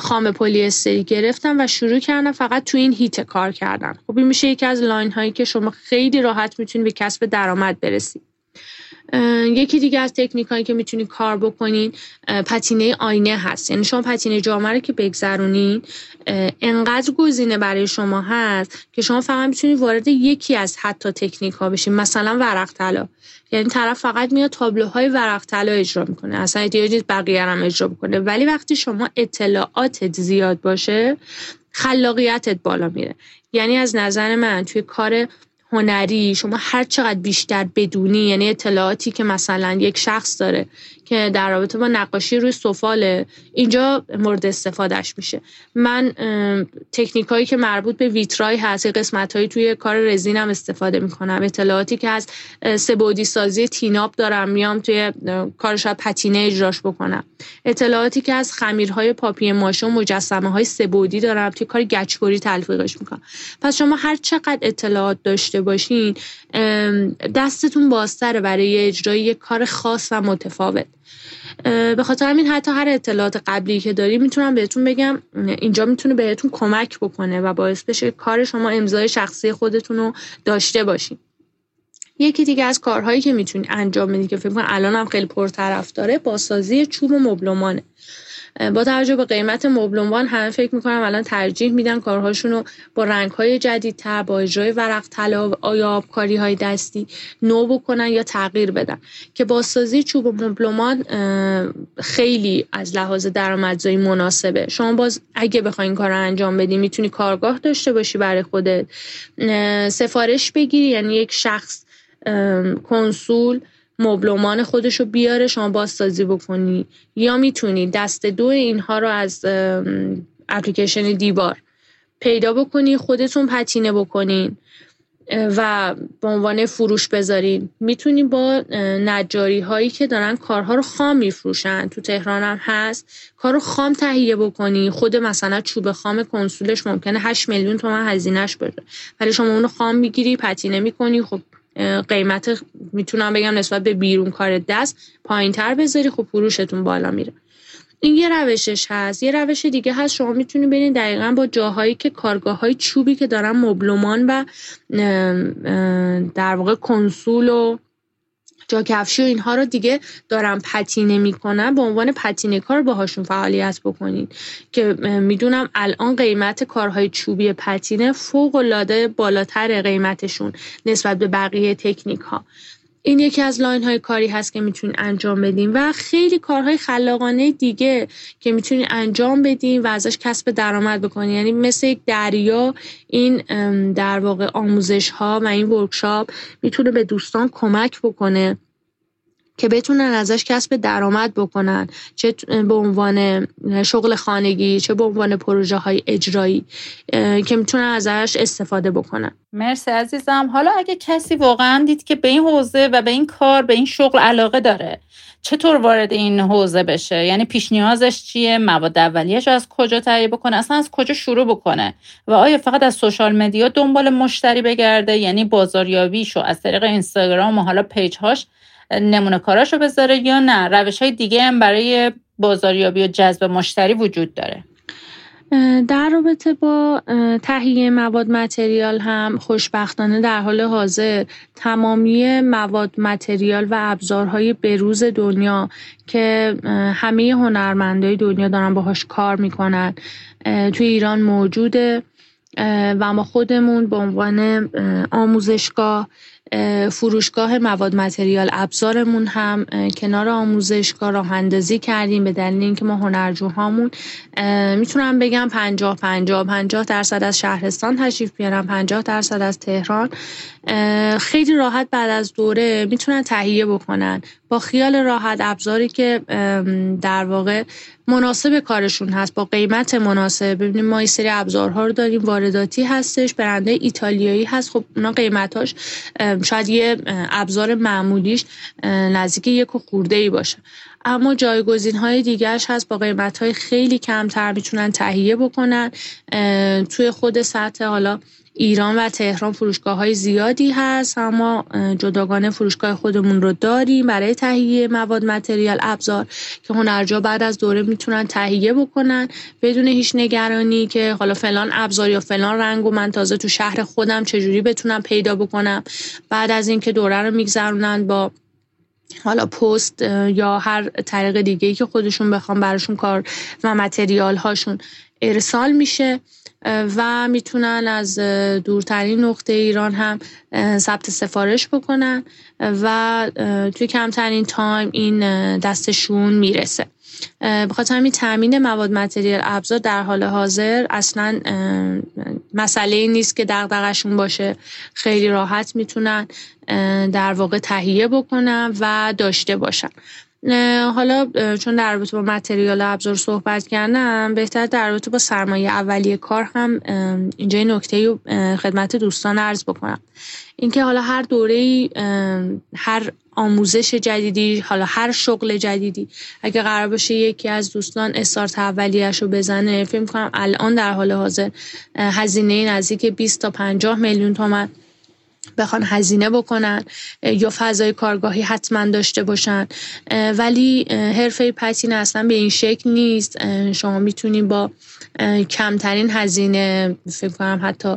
خام پلی استری گرفتن و شروع کردن فقط تو این هیت کار کردن. خب این میشه یکی از line هایی که شما خیلی راحت می‌تونید به کسب درآمد برسید یکی دیگه از تکنیک که می‌تونید کار بکنین پتینه آینه هست. یعنی شما پتینه جامع رو که بگذرونین انقدر گزینه برای شما هست که شما فقط می‌تونید وارد یکی از حتی تکنیک ها بشین. مثلا ورق طلا یعنی طرف فقط میاد تابلوهای ورق طلا اجرا می‌کنه. اصلا احتیاجی بقیه هم اجرا بکنه. ولی وقتی شما اطلاعاتت زیاد باشه خلاقیتت بالا میره. یعنی از نظر من توی کار هنری شما هر چقدر بیشتر بدونی یعنی اطلاعاتی که مثلا یک شخص داره که در رابطه با نقاشی روی سفاله. اینجا مورد استفادهش میشه. من تکنیک هایی که مربوط به ویترای هست قسمت هایی توی کار رزینم استفاده می‌کنم. اطلاعاتی که از سبودی سازی تیناب دارم میام توی کارش پتینه اجراش بکنم. اطلاعاتی که از خمیرهای پاپی ماشه و مجسمه های سبودی دارم توی کار گچبری تلفیقش می‌کنم. پس شما هر چقدر اطلاعات داشته باشین دستتون بازتره برای اجرای یک کار خاص و متفاوت. به خاطر همین حتی هر اطلاعات قبلی که داری می‌تونم بهتون بگم اینجا می‌تونه بهتون کمک بکنه و باعث بشه کار شما امضای شخصی خودتون رو داشته باشین. یکی دیگه از کارهایی که می‌تونی انجام بدی که فکر کنم الان هم خیلی پرطرف داره باسازی چوب و مبلمانه. با توجه به قیمت مبلمبان همه فکر می‌کنم الان ترجیح میدن کارهاشون رو با رنگ های جدیدتر با اجرای ورق طلا یا آبکاری های دستی نو بکنن یا تغییر بدن. که بازسازی چوب و مبلمان خیلی از لحاظ درآمدزایی مناسبه. شما باز اگه بخواین کار رو انجام بدی می‌تونی کارگاه داشته باشی برای خودت. سفارش بگیری یعنی یک شخص کنسول مبلمان خودش رو بیاره شما بازسازی بکنی. یا می‌تونی دست دو اینها رو از اپلیکیشن دیوار پیدا بکنی خودتون پتینه بکنین و به عنوان فروش بذارین. می‌تونی با نجاری هایی که دارن کارها رو خام میفروشن تو تهران هم هست کار رو خام تهیه بکنی. خود مثلا چوب خام کنسولش ممکنه 8 میلیون تومن هزینهش بده ولی شما اونو خام می‌گیری پتینه می‌کنی خب قیمت می‌تونم بگم نسبت به بیرون کار دست پایین تر بذاری خب فروشتون بالا میره. این یه روشش هست. یه روش دیگه هست شما می‌تونی برین دقیقا با جاهایی که کارگاه های چوبی که دارن مبلمان و در واقع کنسول و جا کفشی و اینها رو دیگه دارن پتینه می‌کنن. به عنوان پتینه کار باهاشون فعالیت بکنین. که می‌دونم الان قیمت کارهای چوبی پتینه فوق العاده بالاتر قیمتشون نسبت به بقیه تکنیک ها این یکی از line های کاری هست که می‌تونین انجام بدین و خیلی کارهای خلاقانه دیگه که می‌تونین انجام بدین و ازش کسب درآمد بکنین. یعنی مثل یک دریا این در واقع آموزش ها و این workshop می‌تونه به دوستان کمک بکنه. که بتونن ازش کسب درآمد بکنن چه به عنوان شغل خانگی چه به عنوان پروژه های اجرایی که می‌تونن ازش استفاده بکنن. مرسی عزیزم. حالا اگه کسی واقعا دید که به این حوزه و به این کار به این شغل علاقه داره چطور وارد این حوزه بشه؟ یعنی پیش نیازش چیه؟ مواد اولیه‌اش از کجا تهیه بکنه؟ اصلا از کجا شروع بکنه؟ و آیا فقط از سوشال مدیا دنبال مشتری بگرده؟ یعنی بازاریابیشو از طریق اینستاگرام و حالا پیج هاش نمونه کاراشو بذاره یا نه؟ روش های دیگه هم برای بازاریابی و جذب مشتری وجود داره. در رابطه با تهیه مواد متریال هم خوشبختانه در حال حاضر تمامی مواد متریال و ابزارهای بروز دنیا که همه هنرمندای دنیا دارن باهاش کار می‌کنن توی ایران موجوده. و ما خودمون به عنوان آموزشگاه فروشگاه مواد متریال ابزارمون هم کنار آموزشگاه راه اندازی کردیم به دلیل اینکه ما هنرجوهامون می‌تونم بگم 50 50 50 درصد از شهرستان تشریف بیارن 50 درصد از تهران خیلی راحت بعد از دوره می‌تونن تهیه بکنن. با خیال راحت ابزاری که در واقع مناسب کارشون هست با قیمت مناسب. ببینیم ما این سری ابزارها رو داریم وارداتی هستش برنده ایتالیایی هست. خب اونا قیمتاش شاید یه ابزار معمولیش نزدیک یک خورده ای باشه. اما جایگزین های دیگرش هست با قیمت های خیلی کمتر می‌تونن تهیه بکنن توی خود سطح حالا ایران و تهران فروشگاه های زیادی هست اما جداگانه فروشگاه خودمون رو داریم برای تهیه مواد متریال ابزار که هنرجا بعد از دوره می‌تونن تهیه بکنن بدون هیچ نگرانی که حالا فلان ابزار یا فلان رنگ و من تازه تو شهر خودم چجوری بتونم پیدا بکنم. بعد از اینکه دوره رو میگذرونن با حالا پست یا هر طریق دیگه ای که خودشون بخوام براشون کار و متریال هاشون ارسال میشه و می‌تونن از دورترین نقطه ایران هم ثبت سفارش بکنن و توی کمترین تایم این دستشون می‌رسه. بخاطر همین تامین مواد متریال ابزار در حال حاضر اصلا مسئله نیست که دغدغشون باشه. خیلی راحت می‌تونن در واقع تهیه بکنن و داشته باشن. حالا چون در رابطه با متریال ابزار صحبت کردم بهتر در رابطه با سرمایه اولیه کار هم اینجا این نکته خدمت دوستان عرض بکنم. اینکه حالا هر دوره هر آموزش جدیدی حالا هر شغل جدیدی اگه قرار باشه یکی از دوستان استارت اولیه‌اش رو بزنه فکر کنم الان در حال حاضر هزینه نزدیک 20 تا 50 میلیون تومن. بخوان هزینه بکنن یا فضای کارگاهی حتما داشته باشن. ولی حرفه پتین اصلا به این شکل نیست. شما می‌تونید با کمترین هزینه فکر کنم حتی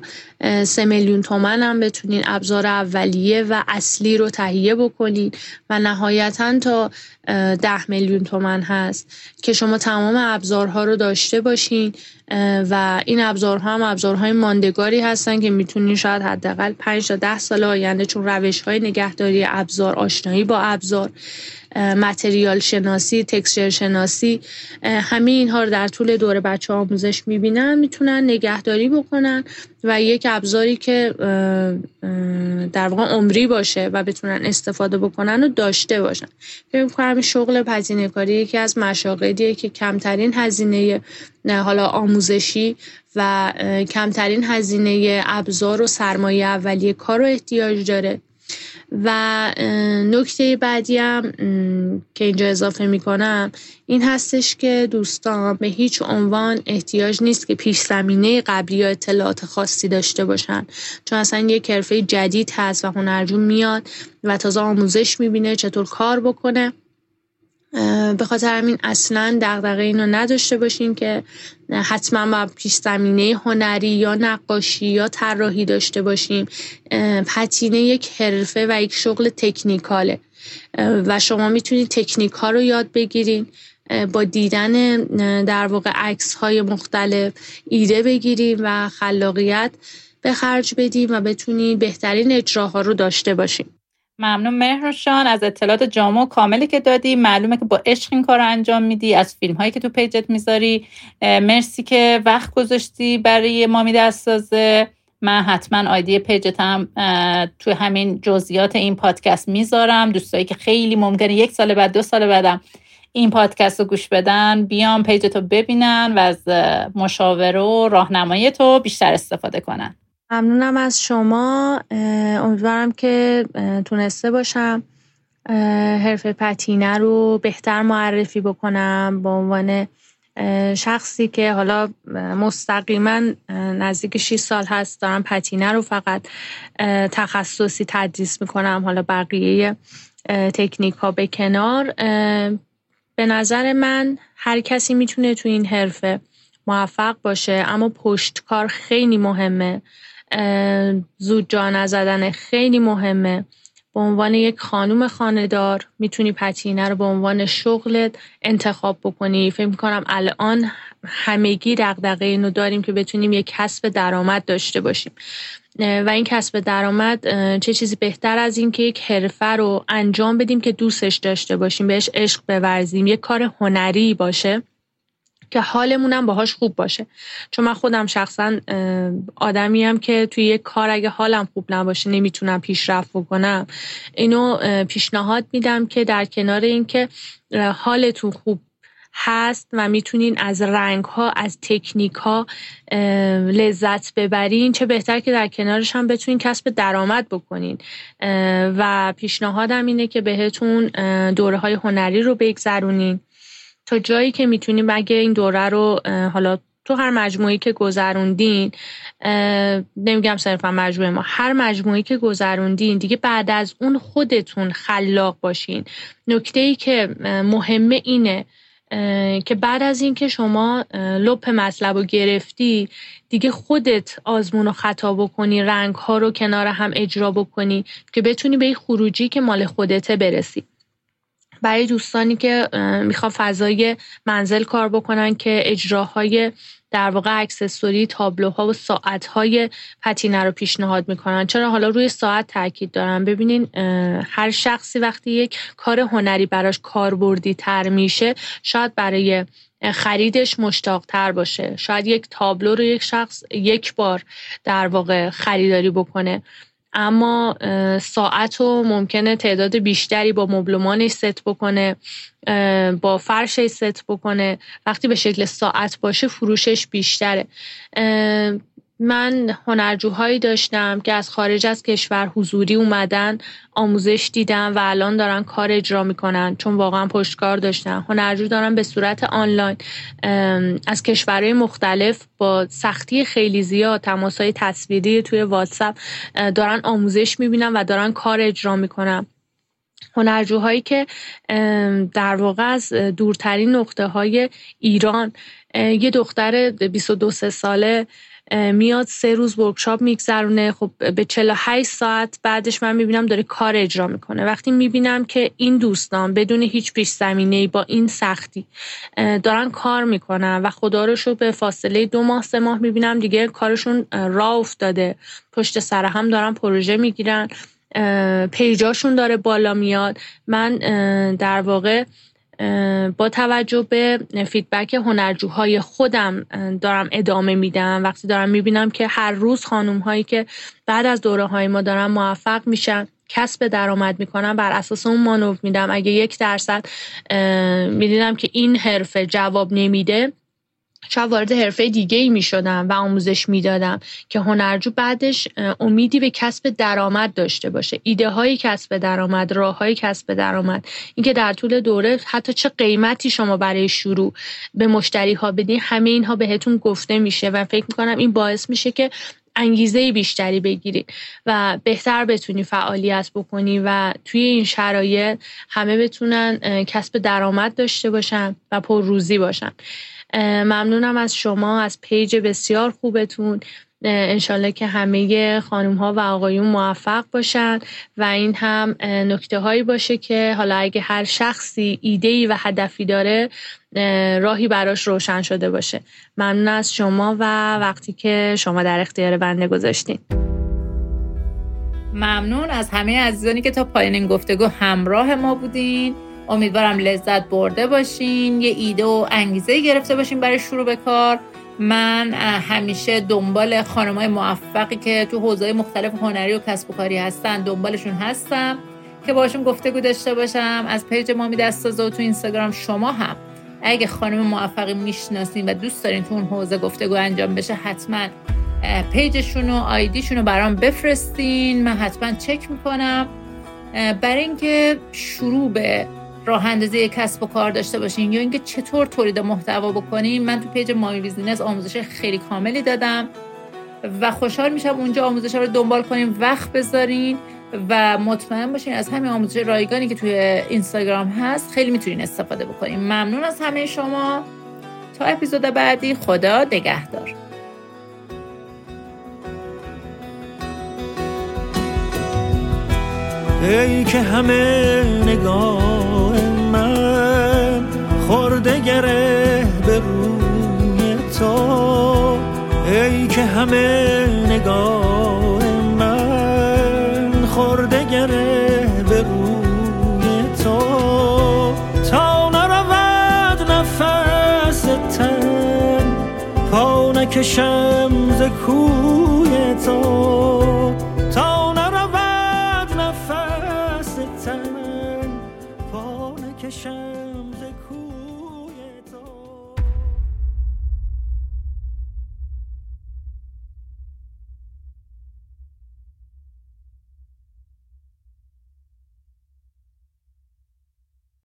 سه میلیون تومن هم بتونین ابزار اولیه و اصلی رو تهیه بکنین و نهایتا تا ده میلیون تومن هست که شما تمام ابزارها رو داشته باشین. و این ابزارها هم ابزارهای ماندگاری هستن که می‌تونین شاید حداقل 5 تا 10 سال آینده چون روش های نگهداری ابزار آشنایی با ابزار. متریال شناسی تکسچر شناسی همه اینها رو در طول دوره بچه آموزش می‌بینن می‌تونن نگهداری بکنن و یک ابزاری که در واقع عمری باشه و بتونن استفاده بکنن و داشته باشن. فکر کنم شغل پزینه کاری یکی از مشاغلیه که کمترین هزینه حالا آموزشی و کمترین هزینه ابزار و سرمایه اولیه کار رو احتیاج داره. و نکته بعدی هم که اینجا اضافه می‌کنم این هستش که دوستان به هیچ عنوان احتیاج نیست که پیش زمینه قبلی یا اطلاعات خاصی داشته باشن. چون اصلا یک کرفه جدید هست و هنرجو میاد و تازه آموزش می‌بینه چطور کار بکنه. به خاطر همین اصلا دغدغه اینو نداشته باشین که حتما با پیش زمینه هنری یا نقاشی یا طراحی داشته باشیم پتینه یک حرفه و یک شغل تکنیکاله. و شما می‌تونید تکنیک ها رو یاد بگیرین با دیدن در واقع عکس های مختلف ایده بگیریم و خلاقیت به خرج بدیم و بتونیم بهترین اجراها رو داشته باشیم ممنون مهرشان. از اطلاعات جامع و کاملی که دادی معلومه که با عشق این کار رو انجام میدی. از فیلم هایی که تو پیجت می‌ذاری مرسی که وقت گذاشتی برای ما میده سازه من حتما آیدی پیجت هم تو همین جزئیات این پادکست می‌ذارم. دوستایی که خیلی ممکنه یک سال بعد دو سال بعدم این پادکست رو گوش بدن بیان پیجت رو ببینن و از مشاوره و راهنمایی تو بیشتر استفاده کنن. ممنونم از شما. امیدوارم که تونسته باشم حرف پتینه رو بهتر معرفی بکنم به عنوان شخصی که حالا مستقیما نزدیک 6 سال هست دارم پتینه رو فقط تخصصی تدریس می‌کنم. حالا بقیه تکنیک ها به کنار. به نظر من هر کسی می‌تونه تو این حرفه موفق باشه اما پشتکار خیلی مهمه. زود جا نزدن خیلی مهمه. به عنوان یک خانوم خاندار می‌تونی پتینه رو به عنوان شغلت انتخاب بکنی. فکر می‌کنم الان همگی دقدقه اینو داریم که بتونیم یک کسب درآمد داشته باشیم. و این کسب درآمد چه چیزی بهتر از این که یک حرفه رو انجام بدیم که دوستش داشته باشیم بهش عشق بورزیم. یک کار هنری باشه. که حالمونم باهاش خوب باشه. چون من خودم شخصا آدمیم که توی یک کار اگه حالم خوب نباشه نمی‌تونم پیشرفت بکنم. اینو پیشنهاد میدم که در کنار اینکه حالتون خوب هست و می‌تونین از رنگ ها از تکنیک ها لذت ببرین چه بهتر که در کنارش هم بتونین کسب درآمد بکنین. و پیشنهادم اینه که بهتون دوره های هنری رو بگذرونین. تا جایی که می‌تونیم اگه این دوره رو حالا تو هر مجموعی که گذروندین نمیگم صرفا مجموعه ما هر مجموعی که گذروندین دیگه بعد از اون خودتون خلاق باشین. نکته ای که مهمه اینه که بعد از اینکه شما لپ مطلب رو گرفتی دیگه خودت آزمون و خطا بکنی رنگ ها رو کنار هم اجرا بکنی که بتونی به خروجی که مال خودته برسی. برای دوستانی که می‌خوان فضای منزل کار بکنن که اجراهای در واقع اکسسوری تابلوها و ساعتهای پتینه رو پیشنهاد می‌کنن. چرا؟ حالا روی ساعت تاکید دارم. ببینین هر شخصی وقتی یک کار هنری براش کاربردی تر میشه شاید برای خریدش مشتاق تر باشه. شاید یک تابلو رو یک شخص یک بار در واقع خریداری بکنه. اما ساعت رو ممکنه تعداد بیشتری با مبلمانش ست بکنه با فرشش ست بکنه. وقتی به شکل ساعت باشه فروشش بیشتره. من هنرجوهایی داشتم که از خارج از کشور حضوری اومدن آموزش دیدم و الان دارن کار اجرا می‌کنن. چون واقعا پشتکار داشتن. هنرجو دارن به صورت آنلاین. از کشورهای مختلف با سختی خیلی زیاد تماس های تصویری توی واتساپ دارن آموزش می‌بینن و دارن کار اجرا می‌کنن. هنرجوهایی که در واقع از دورترین نقطه های ایران یه دختر 22 ساله میاد سه روز ورکشاپ میگذرونه. خب به 48 ساعت بعدش من می‌بینم داره کار اجرا می‌کنه. وقتی می‌بینم که این دوستان بدون هیچ پیش زمینه با این سختی دارن کار می‌کنن و خدا رو به فاصله دو ماه سه ماه می‌بینم دیگه کارشون راه افتاده. پشت سر هم دارن پروژه می‌گیرن. پیجاشون داره بالا میاد. من در واقع با توجه به فیدبک هنرجوهای خودم دارم ادامه میدم. وقتی دارم می‌بینم که هر روز خانوم هایی که بعد از دوره های ما دارن موفق میشن کسب درآمد می‌کنم بر اساس اون مانور میدم. اگه یک درصد می‌دیدم که این حرفه جواب نمیده شاید وارد حرفه دیگه ای می شدم و آموزش می‌دادم که هنرجو بعدش امیدی به کسب درآمد داشته باشه. ایده های کسب درآمد راه های کسب درآمد. اینکه در طول دوره حتی چه قیمتی شما برای شروع به مشتری ها بدین همه اینها بهتون گفته میشه و فکر می‌کنم این باعث میشه که انگیزه بیشتری بگیری و بهتر بتونی فعالیت بکنی و توی این شرایط همه بتونن کسب درآمد داشته باشن و پر روزی باشن. ممنونم از شما از پیج بسیار خوبتون. انشالله که همه خانوم ها و آقایون موفق باشن و این هم نکته هایی باشه که حالا اگه هر شخصی ایده ای و هدفی داره راهی براش روشن شده باشه. ممنون از شما و وقتی که شما در اختیار بنده گذاشتین. ممنون از همه عزیزانی که تا پایان این گفتگو همراه ما بودین. امیدوارم لذت برده باشین یه ایده و انگیزه گرفته باشین برای شروع به کار. من همیشه دنبال خانم های موفقی که تو حوزه مختلف هنری و کسب و کاری هستن دنبالشون هستم. که باشون گفتگو داشته باشم از پیج مامی دستازه و تو اینستاگرام شما هم. اگه خانم موفقی می‌شناسین و دوست دارین تو اون حوزه گفتگو انجام بشه حتما پیجشون و آیدیشون رو برام بفرستین. من حتما چک می‌کنم. برای اینکه شروع به راه اندازی کسب و کار داشته باشین. یا اینکه چطور تولید محتوا بکنین. من تو پیج my business آموزش خیلی کاملی دادم. و خوشحال میشم اونجا آموزش رو دنبال کنین وقت بذارین و مطمئن باشین از همین آموزش رایگانی که توی اینستاگرام هست خیلی می‌تونین استفاده بکنین. ممنون از همه شما. تا اپیزود بعدی خدا نگهدار. ای که همه نگاه من خورده گره به روی تو. ای که همه نگاه من خورده گره به روی تو. تا نرود نفس تن پا نکشم ز کوی تو.